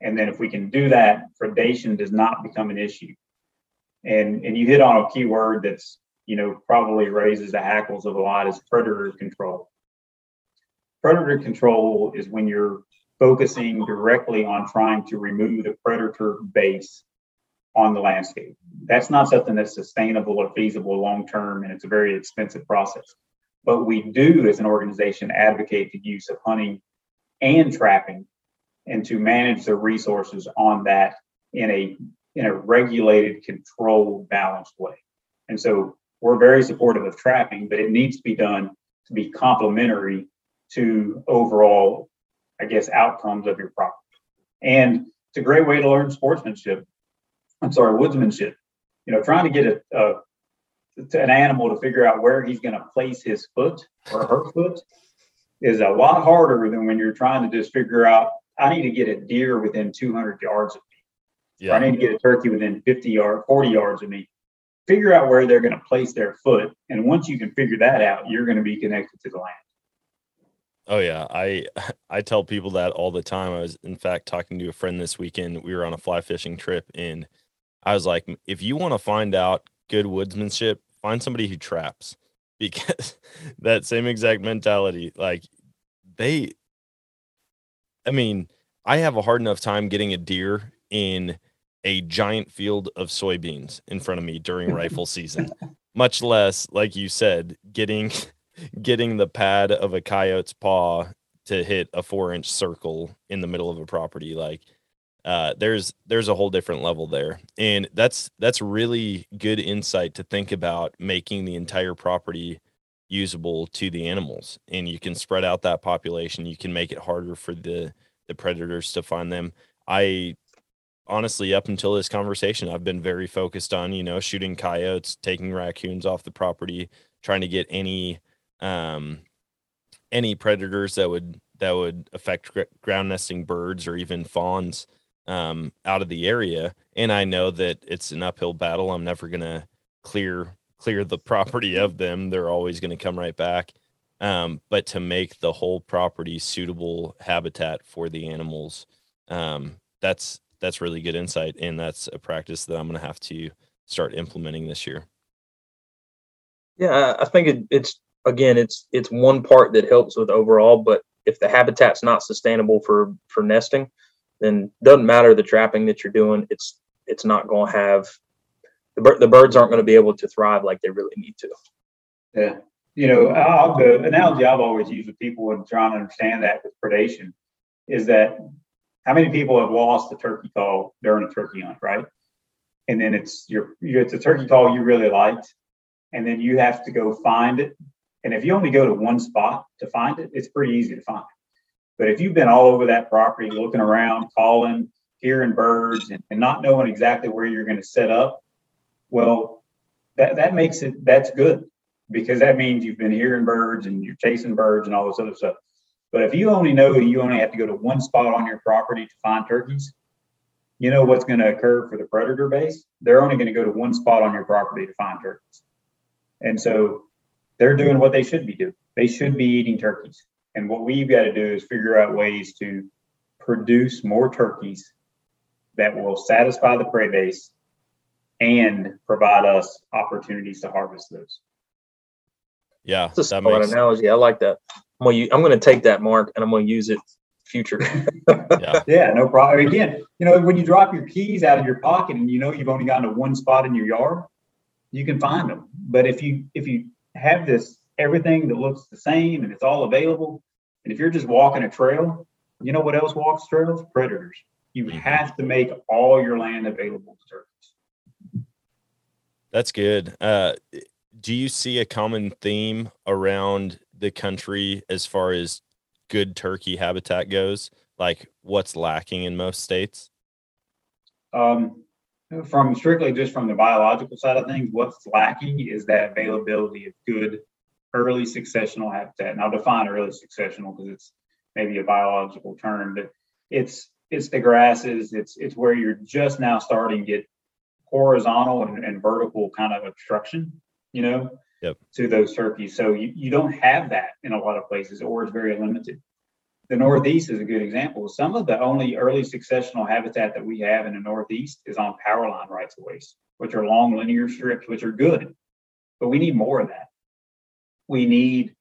And then if we can do that, predation does not become an issue. And and you hit on a key word that's, you know, probably raises the hackles of a lot is predator control. Predator control is when you're focusing directly on trying to remove the predator base on the landscape. That's not something that's sustainable or feasible long term, and it's a very expensive process. But we do, as an organization, advocate the use of hunting and trapping and to manage the resources on that in a in a regulated, controlled, balanced way. And so we're very supportive of trapping, but it needs to be done to be complementary to overall, I guess, outcomes of your property. And it's a great way to learn sportsmanship. I'm sorry, woodsmanship. You know, trying to get a, a an animal to figure out where he's going to place his foot or her foot is a lot harder than when you're trying to just figure out I need to get a deer within 200 yards of me. Yeah. I need to get a turkey within 50 yards, 40 yards of me. Figure out where they're going to place their foot, and once you can figure that out, you're going to be connected to the land. Oh yeah, I [laughs] I tell people that all the time. I was in fact talking to a friend this weekend. We were on a fly fishing trip and I was like, if you want to find out good woodsmanship, find somebody who traps. [laughs] because that same exact mentality, like they, I mean, I have a hard enough time getting a deer in a giant field of soybeans in front of me during rifle season, much less, like you said, getting [laughs] getting the pad of a coyote's paw to hit a four inch circle in the middle of a property. Like uh, there's there's a whole different level there, and that's that's really good insight to think about making the entire property usable to the animals, and you can spread out that population. You can make it harder for the the predators to find them. I honestly, up until this conversation, I've been very focused on you know shooting coyotes, taking raccoons off the property, trying to get any um any predators that would that would affect ground nesting birds or even fawns um, out of the area. And I know that it's an uphill battle. I'm never gonna clear clear the property of them. They're always gonna come right back. Um, but to make the whole property suitable habitat for the animals, um, that's that's really good insight, and that's a practice that I'm gonna have to start implementing this year. Yeah, I think it, it's again, it's it's one part that helps with overall, but if the habitat's not sustainable for for nesting, then doesn't matter the trapping that you're doing. It's it's not going to have the, the birds aren't going to be able to thrive like they really need to. Yeah, you know, I'll, the analogy I've always used with people when trying to understand that with predation is that how many people have lost a turkey call during a turkey hunt, right? And then it's your it's a turkey call you really liked, and then you have to go find it. And if you only go to one spot to find it, it's pretty easy to find. But if you've been all over that property, looking around, calling, hearing birds, and, and not knowing exactly where you're going to set up, well, that, that makes it that's good because that means you've been hearing birds and you're chasing birds and all this other stuff. But if you only know you only have to go to one spot on your property to find turkeys, you know what's going to occur for the predator base? They're only going to go to one spot on your property to find turkeys. And so they're doing what they should be doing. They should be eating turkeys. And what we've got to do is figure out ways to produce more turkeys that will satisfy the prey base and provide us opportunities to harvest those. Yeah, that's a solid makes... analogy. I like that. I'm gonna, I'm gonna take that mark and I'm gonna use it future. [laughs] yeah. yeah, no problem. Again, you know, when you drop your keys out of your pocket and you know you've only gotten to one spot in your yard, you can find them. But if you if you have this everything that looks the same and it's all available. And if you're just walking a trail, you know what else walks trails? Predators. You mm-hmm. have to make all your land available to turkeys. That's good. Uh, do you see a common theme around the country as far as good turkey habitat goes? Like what's lacking in most states? Um, from strictly just from the biological side of things, what's lacking is that availability of good early successional habitat. And I'll define early successional because it's maybe a biological term, but it's it's the grasses. It's it's where you're just now starting to get horizontal and, and vertical kind of obstruction, you know, yep. to those turkeys. So you, you don't have that in a lot of places, or it's very limited. The Northeast is a good example. Some of the only early successional habitat that we have in the Northeast is on power line rights of ways, which are long linear strips, which are good, but we need more of that we need.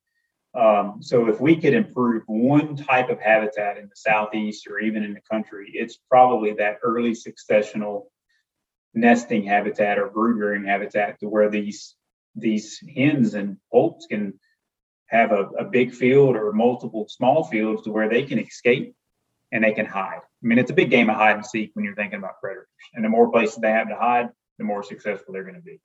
Um, so if we could improve one type of habitat in the southeast or even in the country, it's probably that early successional nesting habitat or brood rearing habitat to where these these hens and poults can have a, a big field or multiple small fields to where they can escape and they can hide. I mean, it's a big game of hide and seek when you're thinking about predators. And the more places they have to hide, the more successful they're going to be.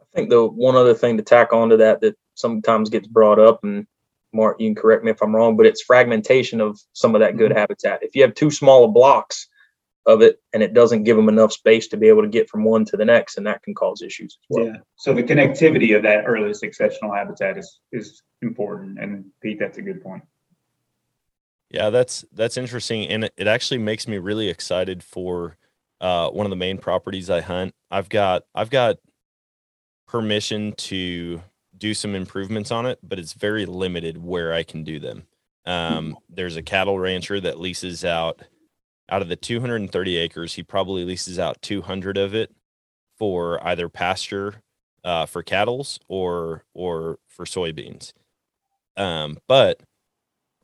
I think the one other thing to tack onto that that sometimes gets brought up, and Mark, you can correct me if I'm wrong, but it's fragmentation of some of that good mm-hmm. habitat. If you have too small blocks of it and it doesn't give them enough space to be able to get from one to the next, and that can cause issues as well. Yeah. So the connectivity of that early successional habitat is is important. And Pete, that's a good point. Yeah, that's that's interesting, and it, it actually makes me really excited for uh, one of the main properties I hunt. I've got I've got permission to do some improvements on it, but it's very limited where I can do them. Um, there's a cattle rancher that leases out out of the 230 acres, he probably leases out 200 of it for either pasture uh, for cattle's or or for soybeans. Um, but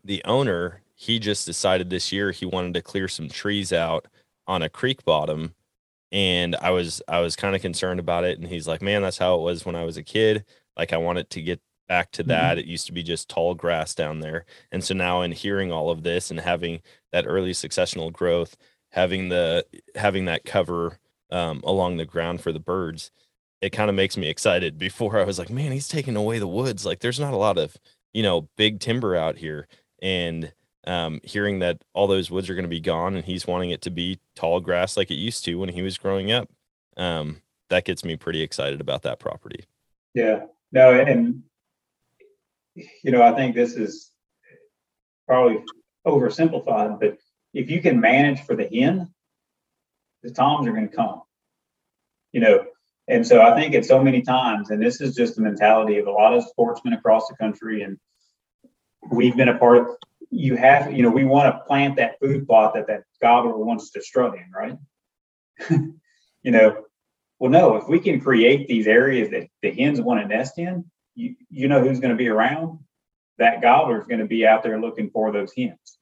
the owner he just decided this year he wanted to clear some trees out on a creek bottom. And i was i was kind of concerned about it. And he's like man that's how it was when i was a kid. Like i want it to get back to that mm-hmm. it used to be just tall grass down there and so now in hearing all of this and having that early successional growth having the having that cover um, along the ground for the birds it kind of makes me excited. [laughs] Before i was like man he's taking away the woods. Like there's not a lot of you know big timber out here and um, hearing that all those woods are going to be gone and he's wanting it to be tall grass like it used to when he was growing up um, that gets me pretty excited about that property. Yeah. No and you know i think this is probably oversimplified but if you can manage for the hen the toms are going to come you know and so i think it's so many times and this is just the mentality of a lot of sportsmen across the country and we've been a part of you have, you know, we want to plant that food plot that that gobbler wants to strut in, right? [laughs] you know, well, no, if we can create these areas that the hens want to nest in, you, you know who's going to be around? That gobbler is going to be out there looking for those hens.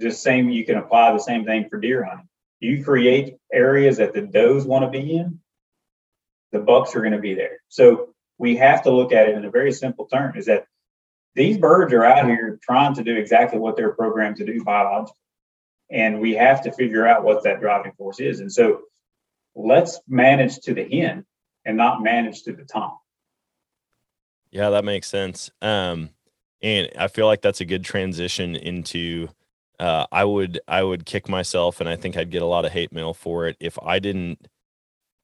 Just same, you can apply the same thing for deer hunting. You create areas that the does want to be in, the bucks are going to be there. So we have to look at it in a very simple term: is that these birds are out here trying to do exactly what they're programmed to do biologically. And we have to figure out what that driving force is. And so let's manage to the hen and not manage to the tom. Yeah, that makes sense. Um, and I feel like that's a good transition into uh, I would I would kick myself and I think I'd get a lot of hate mail for it if I didn't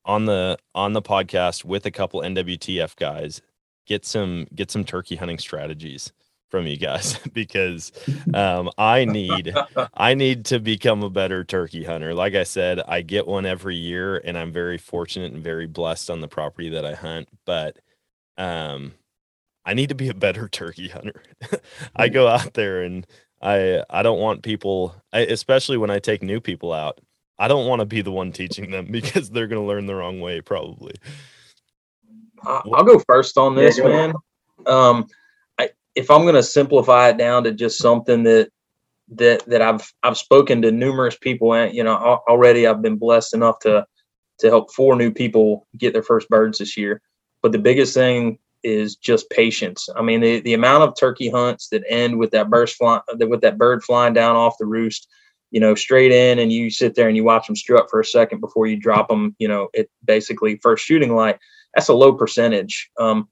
on the on the podcast with a couple NWTF guys get some get some turkey hunting strategies from you guys [laughs] because um, I need [laughs] I need to become a better turkey hunter. Like I said, I get one every year, and I'm very fortunate and very blessed on the property that I hunt. But um, I need to be a better [laughs] turkey hunter. I go out there and I I don't want people, I, especially when I take new people out. I don't want to be the one teaching them [laughs] because they're going to learn the wrong way probably. I'll go first on this, yeah, man. Um, I, if I'm going to simplify it down to just something that that that I've I've spoken to numerous people, and you know already I've been blessed enough to to help four new people get their first birds this year. But the biggest thing is just patience. I mean, the, the amount of turkey hunts that end with that burst fly, with that bird flying down off the roost, you know, straight in, and you sit there and you watch them strut for a second before you drop them. You know, it basically first shooting light that's a low percentage. Um,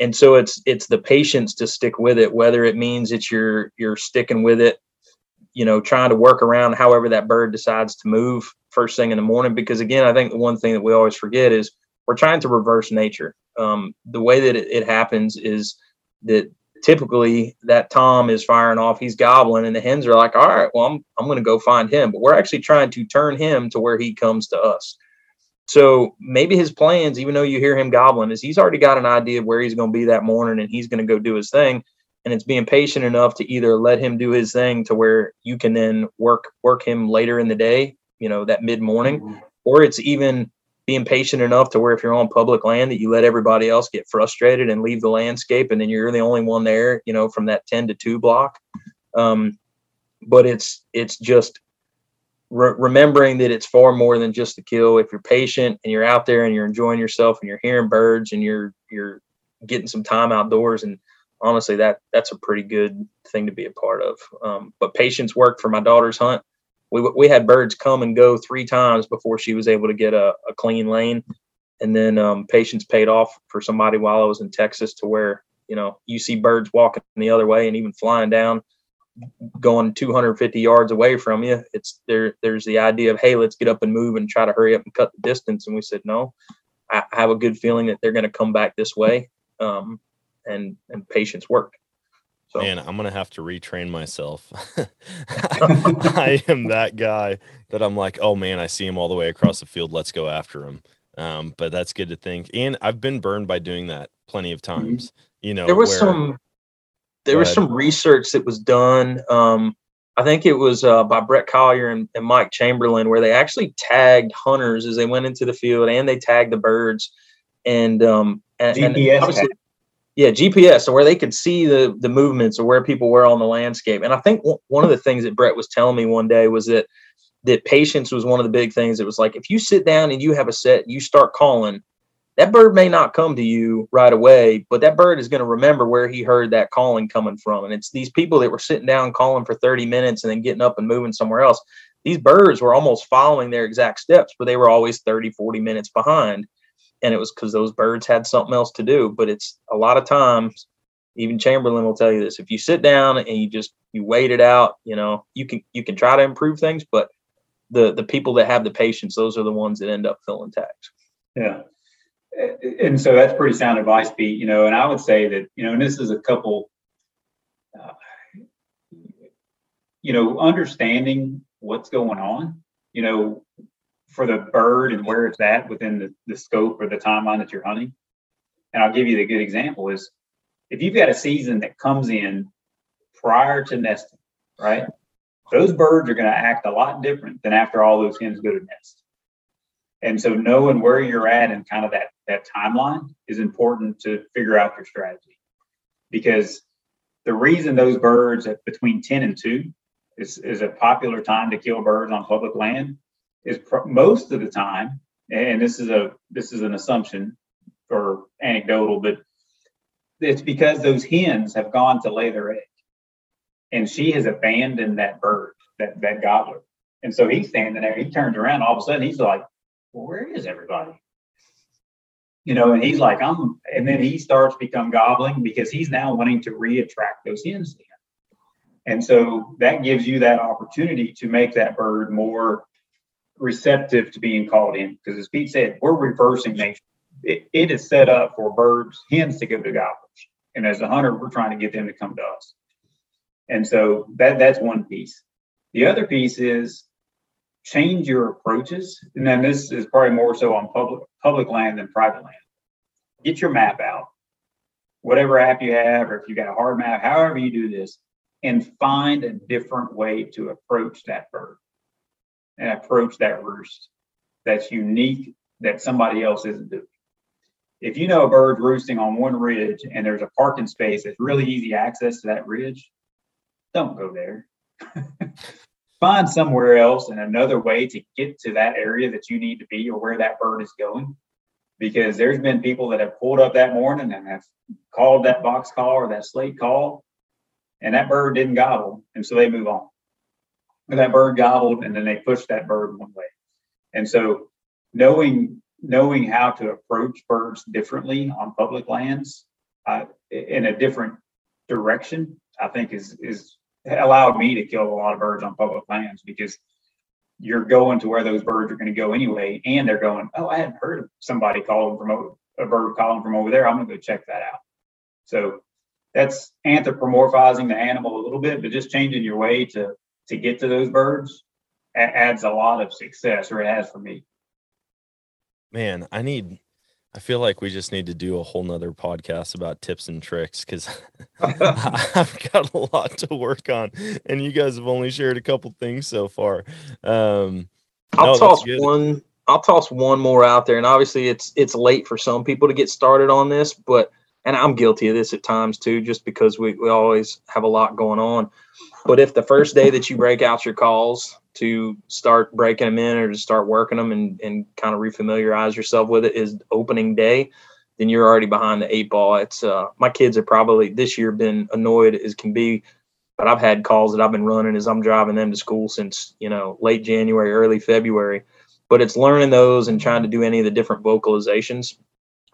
and so it's it's the patience to stick with it, whether it means that you're you're sticking with it, you know, trying to work around however that bird decides to move first thing in the morning. Because again, I think the one thing that we always forget is we're trying to reverse nature. Um, the way that it, it happens is that typically that tom is firing off he's gobbling and the hens are like all right well i'm, I'm going to go find him but we're actually trying to turn him to where he comes to us so maybe his plans, even though you hear him gobbling, is he's already got an idea of where he's going to be that morning and he's going to go do his thing. And it's being patient enough to either let him do his thing to where you can then work work him later in the day, you know, that mid morning, mm-hmm. or it's even being patient enough to where if you're on public land that you let everybody else get frustrated and leave the landscape and then you're the only one there, you know, from that 10 to 2 block. Um, but it's it's just re- remembering that it's far more than just the kill. If you're patient and you're out there and you're enjoying yourself and you're hearing birds and you're you're getting some time outdoors and honestly that that's a pretty good thing to be a part of. Um, but patience worked for my daughter's hunt. We we had birds come and go three times before she was able to get a, a clean lane, and then um, patience paid off for somebody while I was in Texas to where you know you see birds walking the other way and even flying down going 250 yards away from you. It's there. There's the idea of hey, let's get up and move and try to hurry up and cut the distance. And we said no. I have a good feeling that they're going to come back this way, um, and and patience worked. So. Man, I'm gonna have to retrain myself. [laughs] [laughs] I am that guy that I'm like, oh man, I see him all the way across the field. Let's go after him. Um, but that's good to think. And I've been burned by doing that plenty of mm-hmm. times. You know, there was where, some there was some research that was done. Um, I think it was uh, by Brett Collier and, and, Mike Chamberlain, where they actually tagged hunters as they went into the field and they tagged the birds. and um, and, and GPS obviously- tag. Yeah, GPS, so where they could see the the movements or where people were on the landscape. And I think w- one of the things that Brett was telling me one day was that that patience was one of the big things. It was like if you sit down and you have a set, you start calling. That bird may not come to you right away, but that bird is going to remember where he heard that calling coming from. And it's these people that were sitting down calling for 30 minutes and then getting up and moving somewhere else. These birds were almost following their exact steps, but they were always 30, 40 minutes behind and it was because those birds had something else to do. But it's a lot of times, even Chamberlain will tell you this: if you sit down and you just you wait it out, you know, you can you can try to improve things, but the the people that have the patience, those are the ones that end up filling tags. Yeah. And so that's pretty sound advice, Pete, you know, and I would say that, you know, and this is a couple, uh, you know, understanding what's going on, you know, for the bird and where it's at within the, the scope or the timeline that you're hunting. And I'll give you the good example is if you've got a season that comes in prior to nesting, right? Those birds are going to act a lot different than after all those hens go to nest. And so knowing where you're at and kind of that that timeline is important to figure out your strategy. Because the reason those birds at between 10 and 2 is, is a popular time to kill birds on public land is most of the time, and this is a this is an assumption or anecdotal, but it's because those hens have gone to lay their egg. And she has abandoned that bird, that that gobbler. And so he's standing there, he turns around, all of a sudden he's like, well, where is everybody? You know, and he's like, I'm, and then he starts become gobbling because he's now wanting to reattract those hens in. And so that gives you that opportunity to make that bird more receptive to being called in. Because as Pete said, we're reversing nature. It, it is set up for birds, hens to go to gobblers. And as a hunter, we're trying to get them to come to us. And so that that's one piece. The other piece is change your approaches. And then this is probably more so on public public land than private land. Get your map out, whatever app you have, or if you got a hard map, however you do this, and find a different way to approach that bird and approach that roost that's unique that somebody else isn't doing. If you know a bird roosting on one ridge and there's a parking space that's really easy access to that ridge, don't go there. [laughs] Find somewhere else and another way to get to that area that you need to be or where that bird is going. Because there's been people that have pulled up that morning and have called that box call or that slate call, and that bird didn't gobble, and so they move on. That bird gobbled, and then they push that bird one way. And so, knowing knowing how to approach birds differently on public lands uh, in a different direction, I think is is allowed me to kill a lot of birds on public lands because you're going to where those birds are going to go anyway, and they're going, oh, I hadn't heard of somebody calling from over, a bird calling from over there. I'm going to go check that out. So that's anthropomorphizing the animal a little bit, but just changing your way to to get to those birds a- adds a lot of success, or it has for me. Man, I need. I feel like we just need to do a whole nother podcast about tips and tricks because [laughs] [laughs] I've got a lot to work on, and you guys have only shared a couple things so far. Um, I'll No, toss one. I'll toss one more out there, and obviously it's it's late for some people to get started on this, but and I'm guilty of this at times too, just because we, we always have a lot going on. But if the first day that you break out your calls to start breaking them in or to start working them and, and kind of refamiliarize yourself with it is opening day, then you're already behind the eight ball. It's uh, my kids have probably this year been annoyed as can be, but I've had calls that I've been running as I'm driving them to school since you know late January, early February. But it's learning those and trying to do any of the different vocalizations.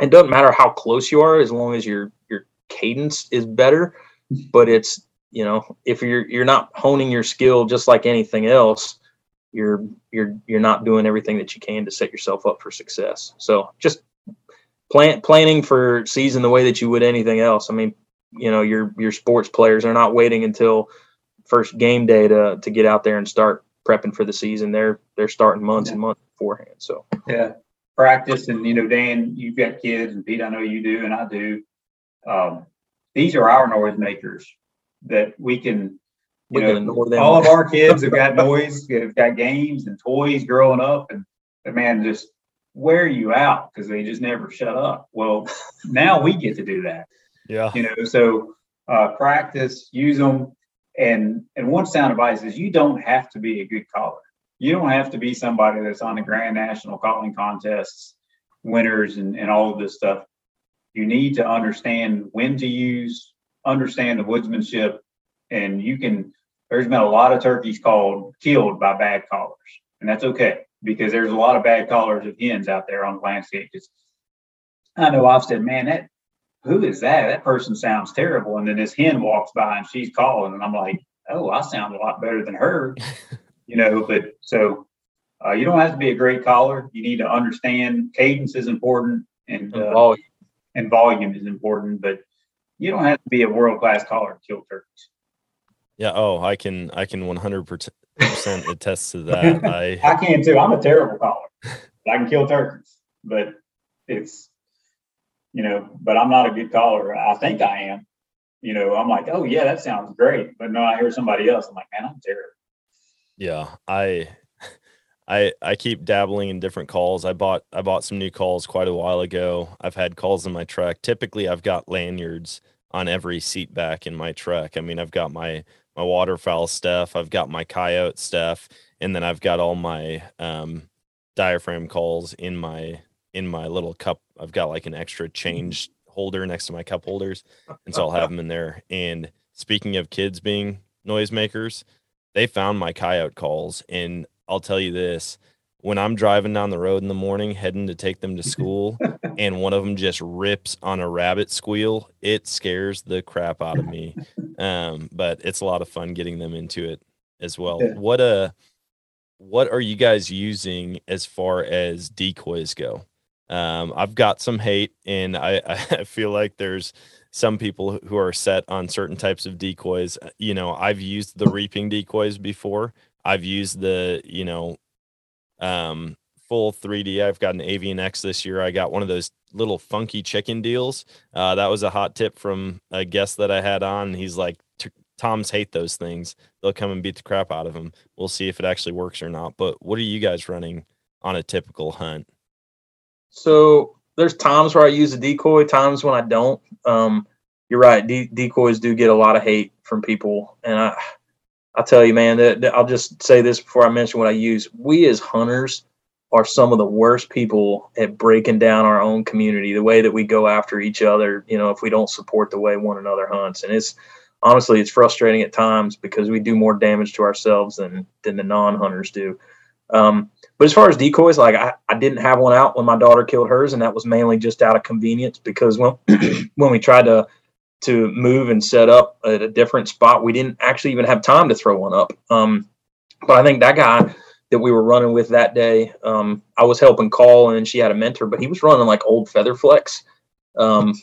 It doesn't matter how close you are as long as your your cadence is better. But it's you know if you're you're not honing your skill just like anything else, you're you're you're not doing everything that you can to set yourself up for success. So just plan planning for season the way that you would anything else. I mean, you know, your your sports players are not waiting until first game day to to get out there and start prepping for the season. They're they're starting months and months beforehand. So Yeah, practice and you know, Dan, you've got kids, and Pete, I know you do, and I do. Um, these are our noise makers that we can, you We know, ignore all of our [laughs] kids have got noise, have got games and toys growing up, and the man just wear you out because they just never shut up. Well, now we get to do that. Yeah. You know, so uh, practice, use them, and and one sound advice is you don't have to be a good caller. You don't have to be somebody that's on the Grand National calling contests, winners, and and all of this stuff. You need to understand when to use, understand the woodsmanship, and you can. There's been a lot of turkeys called killed by bad callers, and that's okay because there's a lot of bad callers of hens out there on the landscape. Just, I know I've said, man, that who is that? That person sounds terrible. And then this hen walks by and she's calling, and I'm like, oh, I sound a lot better than her, [laughs] you know. But so uh, you don't have to be a great caller. You need to understand cadence is important and And uh, volume. and volume is important, but you don't have to be a world class caller to kill turkeys. Yeah. Oh, I can I can 100% attest to that. [laughs] I I can too. I'm a terrible caller. I can kill turkeys, but it's you know, but I'm not a good caller. I think I am. You know, I'm like, oh yeah, that sounds great. But no, I hear somebody else. I'm like, man, I'm terrible. yeah, I I I keep dabbling in different calls. I bought I bought some new calls quite a while ago. I've had calls in my truck. Typically, I've got lanyards on every seat back in my truck. I mean, I've got my my waterfowl stuff, I've got my coyote stuff, and then I've got all my um diaphragm calls in my in my little cup. I've got like an extra change holder next to my cup holders, and so I'll have [laughs] them in there. And speaking of kids being noisemakers, they found my coyote calls, and I'll tell you this: when I'm driving down the road in the morning, heading to take them to [laughs] school, and one of them just rips on a rabbit squeal, it scares the crap out of me. Um, but it's a lot of fun getting them into it as well. Yeah. What uh what are you guys using as far as decoys go? Um, I've got some hate, and I, [laughs] I feel like there's some people who are set on certain types of decoys. Uh, You know, I've used the reaping decoys before. I've used the, you know, um, full 3D. I've got an Avian X this year. I got one of those little funky chicken deals. Uh, that was a hot tip from a guest that I had on. He's like, Toms hate those things. They'll come and beat the crap out of them. We'll see if it actually works or not. But what are you guys running on a typical hunt? So there's times where I use a decoy, times when I don't. Um, you're right. De- decoys do get a lot of hate from people, and I, I tell you, man, that, that- I'll just say this before I mention what I use. We as hunters are some of the worst people at breaking down our own community. The way that we go after each other, you know, if we don't support the way one another hunts, and it's honestly it's frustrating at times because we do more damage to ourselves than than the non-hunters do. Um, but as far as decoys, like I, I didn't have one out when my daughter killed hers, and that was mainly just out of convenience because when [clears throat] when we tried to to move and set up at a different spot, we didn't actually even have time to throw one up. Um, but I think that guy that we were running with that day, um, I was helping call, and she had a mentor, but he was running like old feather flex. Um,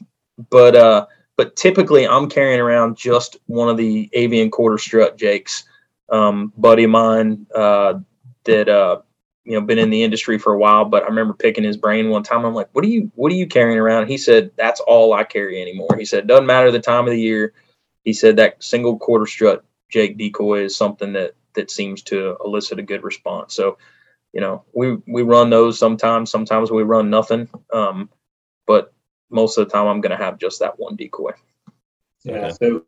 but uh, but typically, I'm carrying around just one of the avian quarter strut jakes. Um, buddy of mine uh, that uh, you know been in the industry for a while, but I remember picking his brain one time. I'm like, "What are you What are you carrying around?" He said, "That's all I carry anymore." He said, "Doesn't matter the time of the year." He said that single quarter strut Jake decoy is something that that seems to elicit a good response. So, you know, we we run those sometimes. Sometimes we run nothing. Um, but most of the time, I'm going to have just that one decoy. Yeah. So,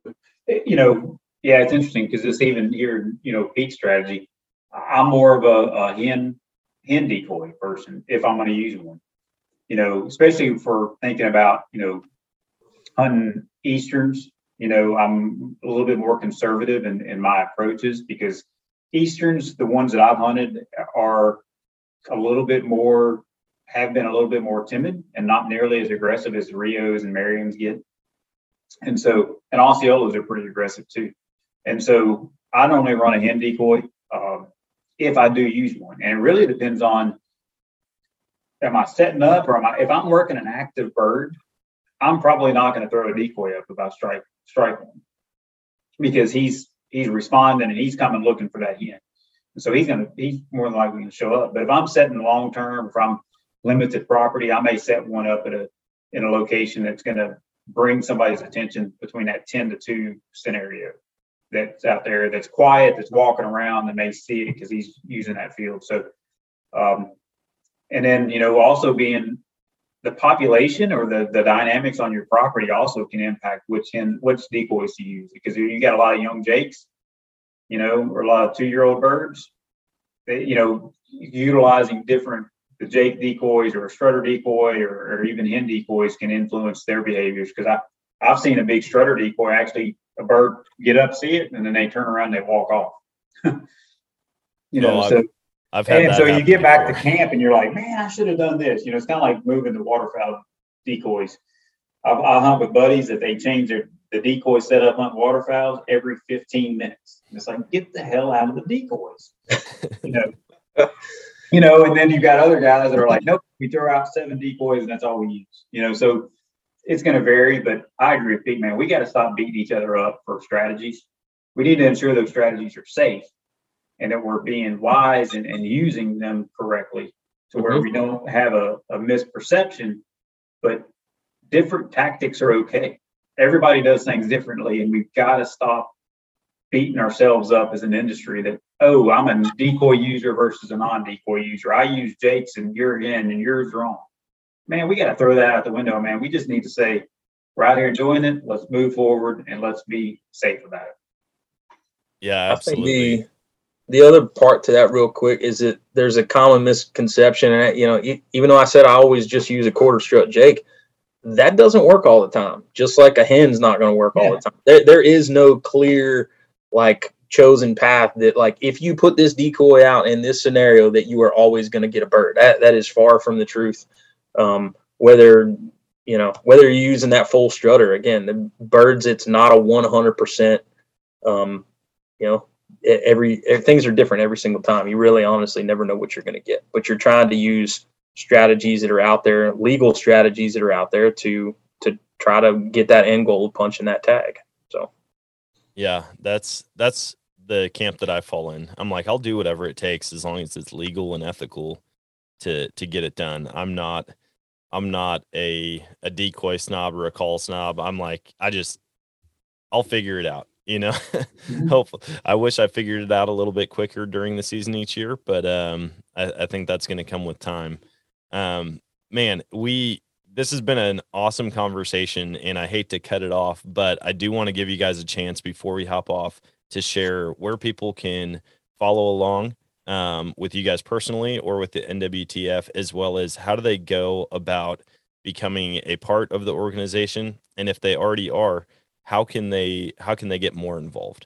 eh, you know, yeah, it's interesting because it's even here, you know, peak strategy. I'm more of a, a hen hen decoy person if I'm going to use one. You know, especially for thinking about you know hunting easterns. You know, I'm a little bit more conservative in, in my approaches because easterns, the ones that I've hunted, are a little bit more have been a little bit more timid and not nearly as aggressive as Rios and Merriams get. And so, and Osceolas are pretty aggressive too. And so, I normally run a hen decoy um, if I do use one, and it really depends on am I setting up or am I if I'm working an active bird, I'm probably not going to throw a decoy up if I strike strike one because he's he's responding and he's coming looking for that hen. And so he's gonna he's more than likely to show up. But if I'm setting long term, if I'm limited property, I may set one up at a in a location that's going to bring somebody's attention between that 10 to 2 scenario that's out there that's quiet, that's walking around, that may see it because he's using that field. So, um, and then you know also being the population or the the dynamics on your property also can impact which hen which decoys to use because you got a lot of young jakes, you know, or a lot of two year old birds. They, you know, utilizing different the jake decoys or a strutter decoy or, or even hen decoys can influence their behaviors because I I've seen a big strutter decoy actually a bird get up, see it, and then they turn around, they walk off. [laughs] you know, Oh, so I've had and so you get back to camp and you're like, man, I should have done this. You know, it's kind of like moving the waterfowl decoys. I'll, I'll hunt with buddies that they change their the decoy setup hunt waterfowls every 15 minutes. And it's like, get the hell out of the decoys. [laughs] you know, you know, and then you've got other guys that are like, nope, we throw out seven decoys and that's all we use. You know, so it's going to vary, but I agree with Pete, man. We got to stop beating each other up for strategies. We need to ensure those strategies are safe and that we're being wise and, and using them correctly to where Mhm. we don't have a, a misperception, but different tactics are okay. Everybody does things differently, and we've got to stop beating ourselves up as an industry that, oh, I'm a decoy user versus a non decoy user. I use Jake's and you're in and yours wrong. Man, we got to throw that out the window, man. We just need to say, we're out here enjoying it. Let's move forward and let's be safe about it. Yeah, absolutely. the the other part to that, real quick, is that there's a common misconception, and that, you know, even though I said I always just use a quarter strut Jake, that doesn't work all the time. Just like a hen's not going to work all the time. There, there is no clear like chosen path that like if you put this decoy out in this scenario that you are always going to get a bird. That that is far from the truth. Um, whether you know whether you're using that full strutter again, the birds, it's not a 100 percent. Um, you know, every e- things are different every single time. You really honestly never know what you're going to get, but you're trying to use strategies that are out there, legal strategies that are out there to to try to get that end goal of punching that tag. So Yeah, that's that's the camp that I fall in. I'm like, I'll do whatever it takes as long as it's legal and ethical to to get it done. I'm not I'm not a a decoy snob or a call snob. I'm like, I just I'll figure it out, you know. [laughs] Hopefully, I wish I figured it out a little bit quicker during the season each year, but um, I, I think that's going to come with time. Um, man, we this has been an awesome conversation, and I hate to cut it off, but I do want to give you guys a chance before we hop off to share where people can follow along um, with you guys personally or with the NWTF, as well as how do they go about becoming a part of the organization, and if they already are, how can they how can they get more involved?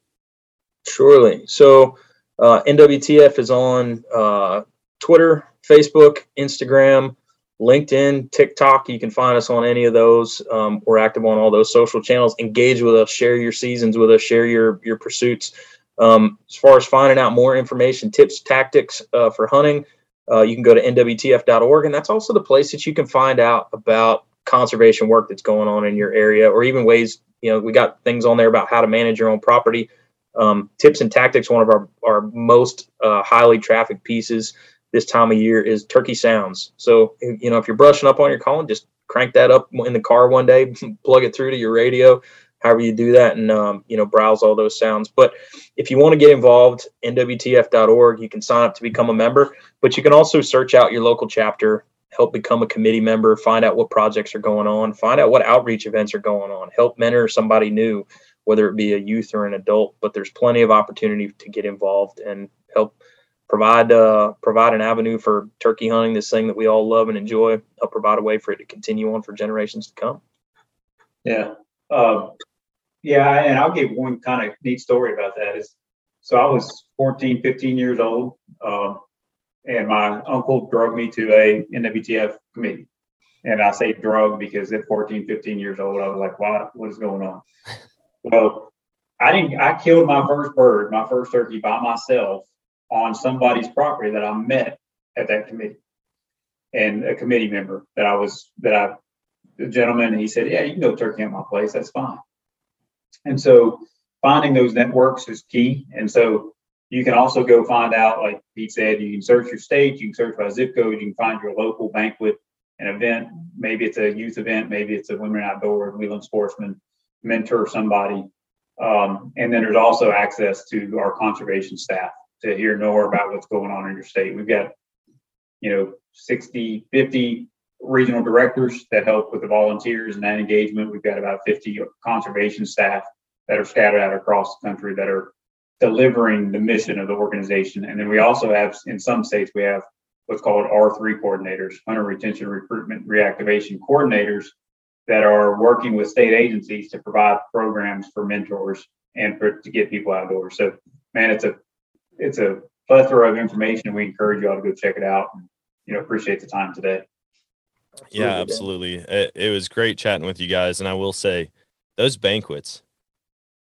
Surely. So uh, NWTF is on uh, Twitter, Facebook, Instagram, LinkedIn, TikTok. You can find us on any of those. Um, we're active on all those social channels. Engage with us, share your seasons with us, share your your pursuits. Um, as far as finding out more information, tips, tactics uh, for hunting, uh, you can go to nwtf.org, and that's also the place that you can find out about conservation work that's going on in your area, or even ways. You know, we got things on there about how to manage your own property um, tips and tactics one of our, our most uh, highly trafficked pieces this time of year is turkey sounds so you know if you're brushing up on your calling just crank that up in the car one day [laughs] plug it through to your radio however you do that and um, you know browse all those sounds but if you want to get involved nwtf.org you can sign up to become a member but you can also search out your local chapter help become a committee member find out what projects are going on find out what outreach events are going on help mentor somebody new whether it be a youth or an adult. But there's plenty of opportunity to get involved and help provide uh, provide an avenue for turkey hunting, this thing that we all love and enjoy. Help provide a way for it to continue on for generations to come. Yeah. Um, yeah. And I'll give one kind of neat story about that is, so I was 14, 15 years old. Um, and my uncle drug me to a NWTF committee. And I say drug because at 14, 15 years old, I was like, what, what is going on? Well, I didn't, I killed my first bird, my first turkey by myself on somebody's property that I met at that committee. And a committee member that I was, that I the gentleman, he said, Yeah, you can go turkey at my place. That's fine. And so finding those networks is key. And so you can also go find out, like Pete said, you can search your state, you can search by zip code, you can find your local banquet, and event. Maybe it's a youth event, maybe it's a women outdoor, Wheelin' Sportsmen, mentor somebody. Um, and then there's also access to our conservation staff to hear more about what's going on in your state. We've got you know, 60, 50 regional directors that help with the volunteers and that engagement. We've got about 50 conservation staff that are scattered out across the country that are delivering the mission of the organization. And then we also have, in some states, we have what's called R3 coordinators, hunter retention, recruitment, reactivation coordinators that are working with state agencies to provide programs for mentors and for to get people outdoors. So, man, it's a it's a plethora of information. We encourage you all to go check it out. And, you know, appreciate the time today. Yeah, absolutely. It, it was great chatting with you guys, and I will say, those banquets,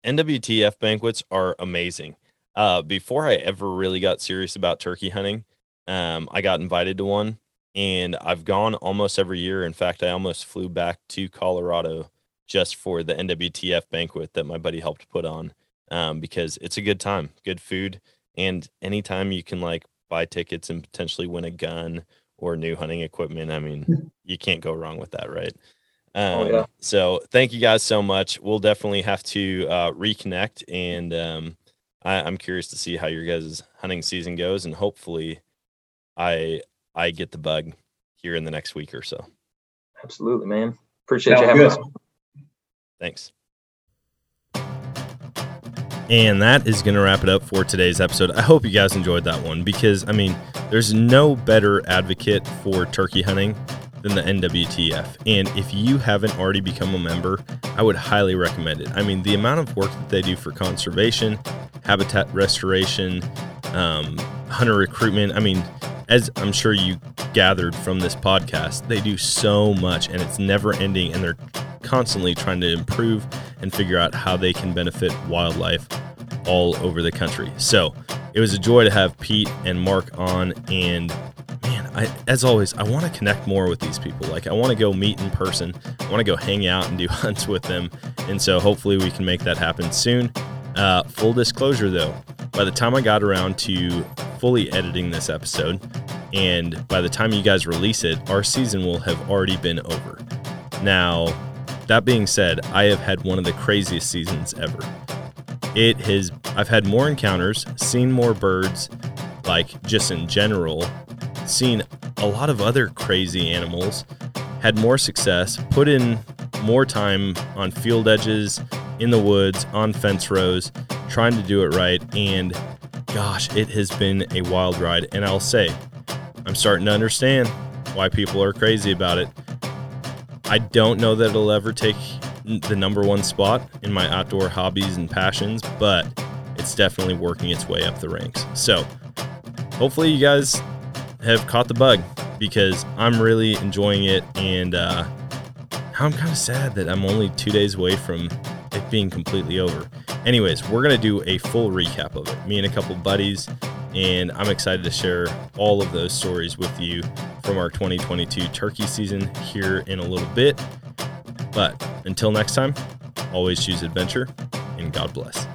NWTF banquets, are amazing. Uh, before I ever really got serious about turkey hunting, um, I got invited to one, and I've gone almost every year. In fact, I almost flew back to Colorado just for the NWTF banquet that my buddy helped put on, um, because it's a good time, good food, and anytime you can like buy tickets and potentially win a gun or new hunting equipment, I mean, you can't go wrong with that, right? Um, Oh, yeah. So thank you guys so much. We'll definitely have to uh, reconnect, and um, I, I'm curious to see how your guys' hunting season goes, and hopefully, I I get the bug here in the next week or so. Absolutely, man. Appreciate you having good. us. Thanks. And that is going to wrap it up for today's episode. I hope you guys enjoyed that one because, I mean, there's no better advocate for turkey hunting than the NWTF. And if you haven't already become a member, I would highly recommend it. I mean, the amount of work that they do for conservation, habitat restoration, um, hunter recruitment, I mean, as I'm sure you gathered from this podcast, they do so much and it's never ending. And they're constantly trying to improve and figure out how they can benefit wildlife all over the country. So it was a joy to have Pete and Mark on. And man, I, as always, I want to connect more with these people. Like, I want to go meet in person, I want to go hang out and do [laughs] hunts with them. And so hopefully we can make that happen soon. Uh, full disclosure though, by the time I got around to fully editing this episode, and by the time you guys release it, our season will have already been over. Now, that being said, I have had one of the craziest seasons ever. It has, I've had more encounters, seen more birds, like just in general, seen a lot of other crazy animals, had more success, put in more time on field edges, in the woods, on fence rows, trying to do it right. And gosh, it has been a wild ride. And I'll say, I'm starting to understand why people are crazy about it. I don't know that it'll ever take the number one spot in my outdoor hobbies and passions, but it's definitely working its way up the ranks. So, hopefully, you guys have caught the bug because I'm really enjoying it. And uh, I'm kind of sad that I'm only two days away from it being completely over. Anyways, we're to do a full recap of it, me and a couple buddies. And I'm excited to share all of those stories with you from our 2022 turkey season here in a little bit. But until next time, always choose adventure and God bless.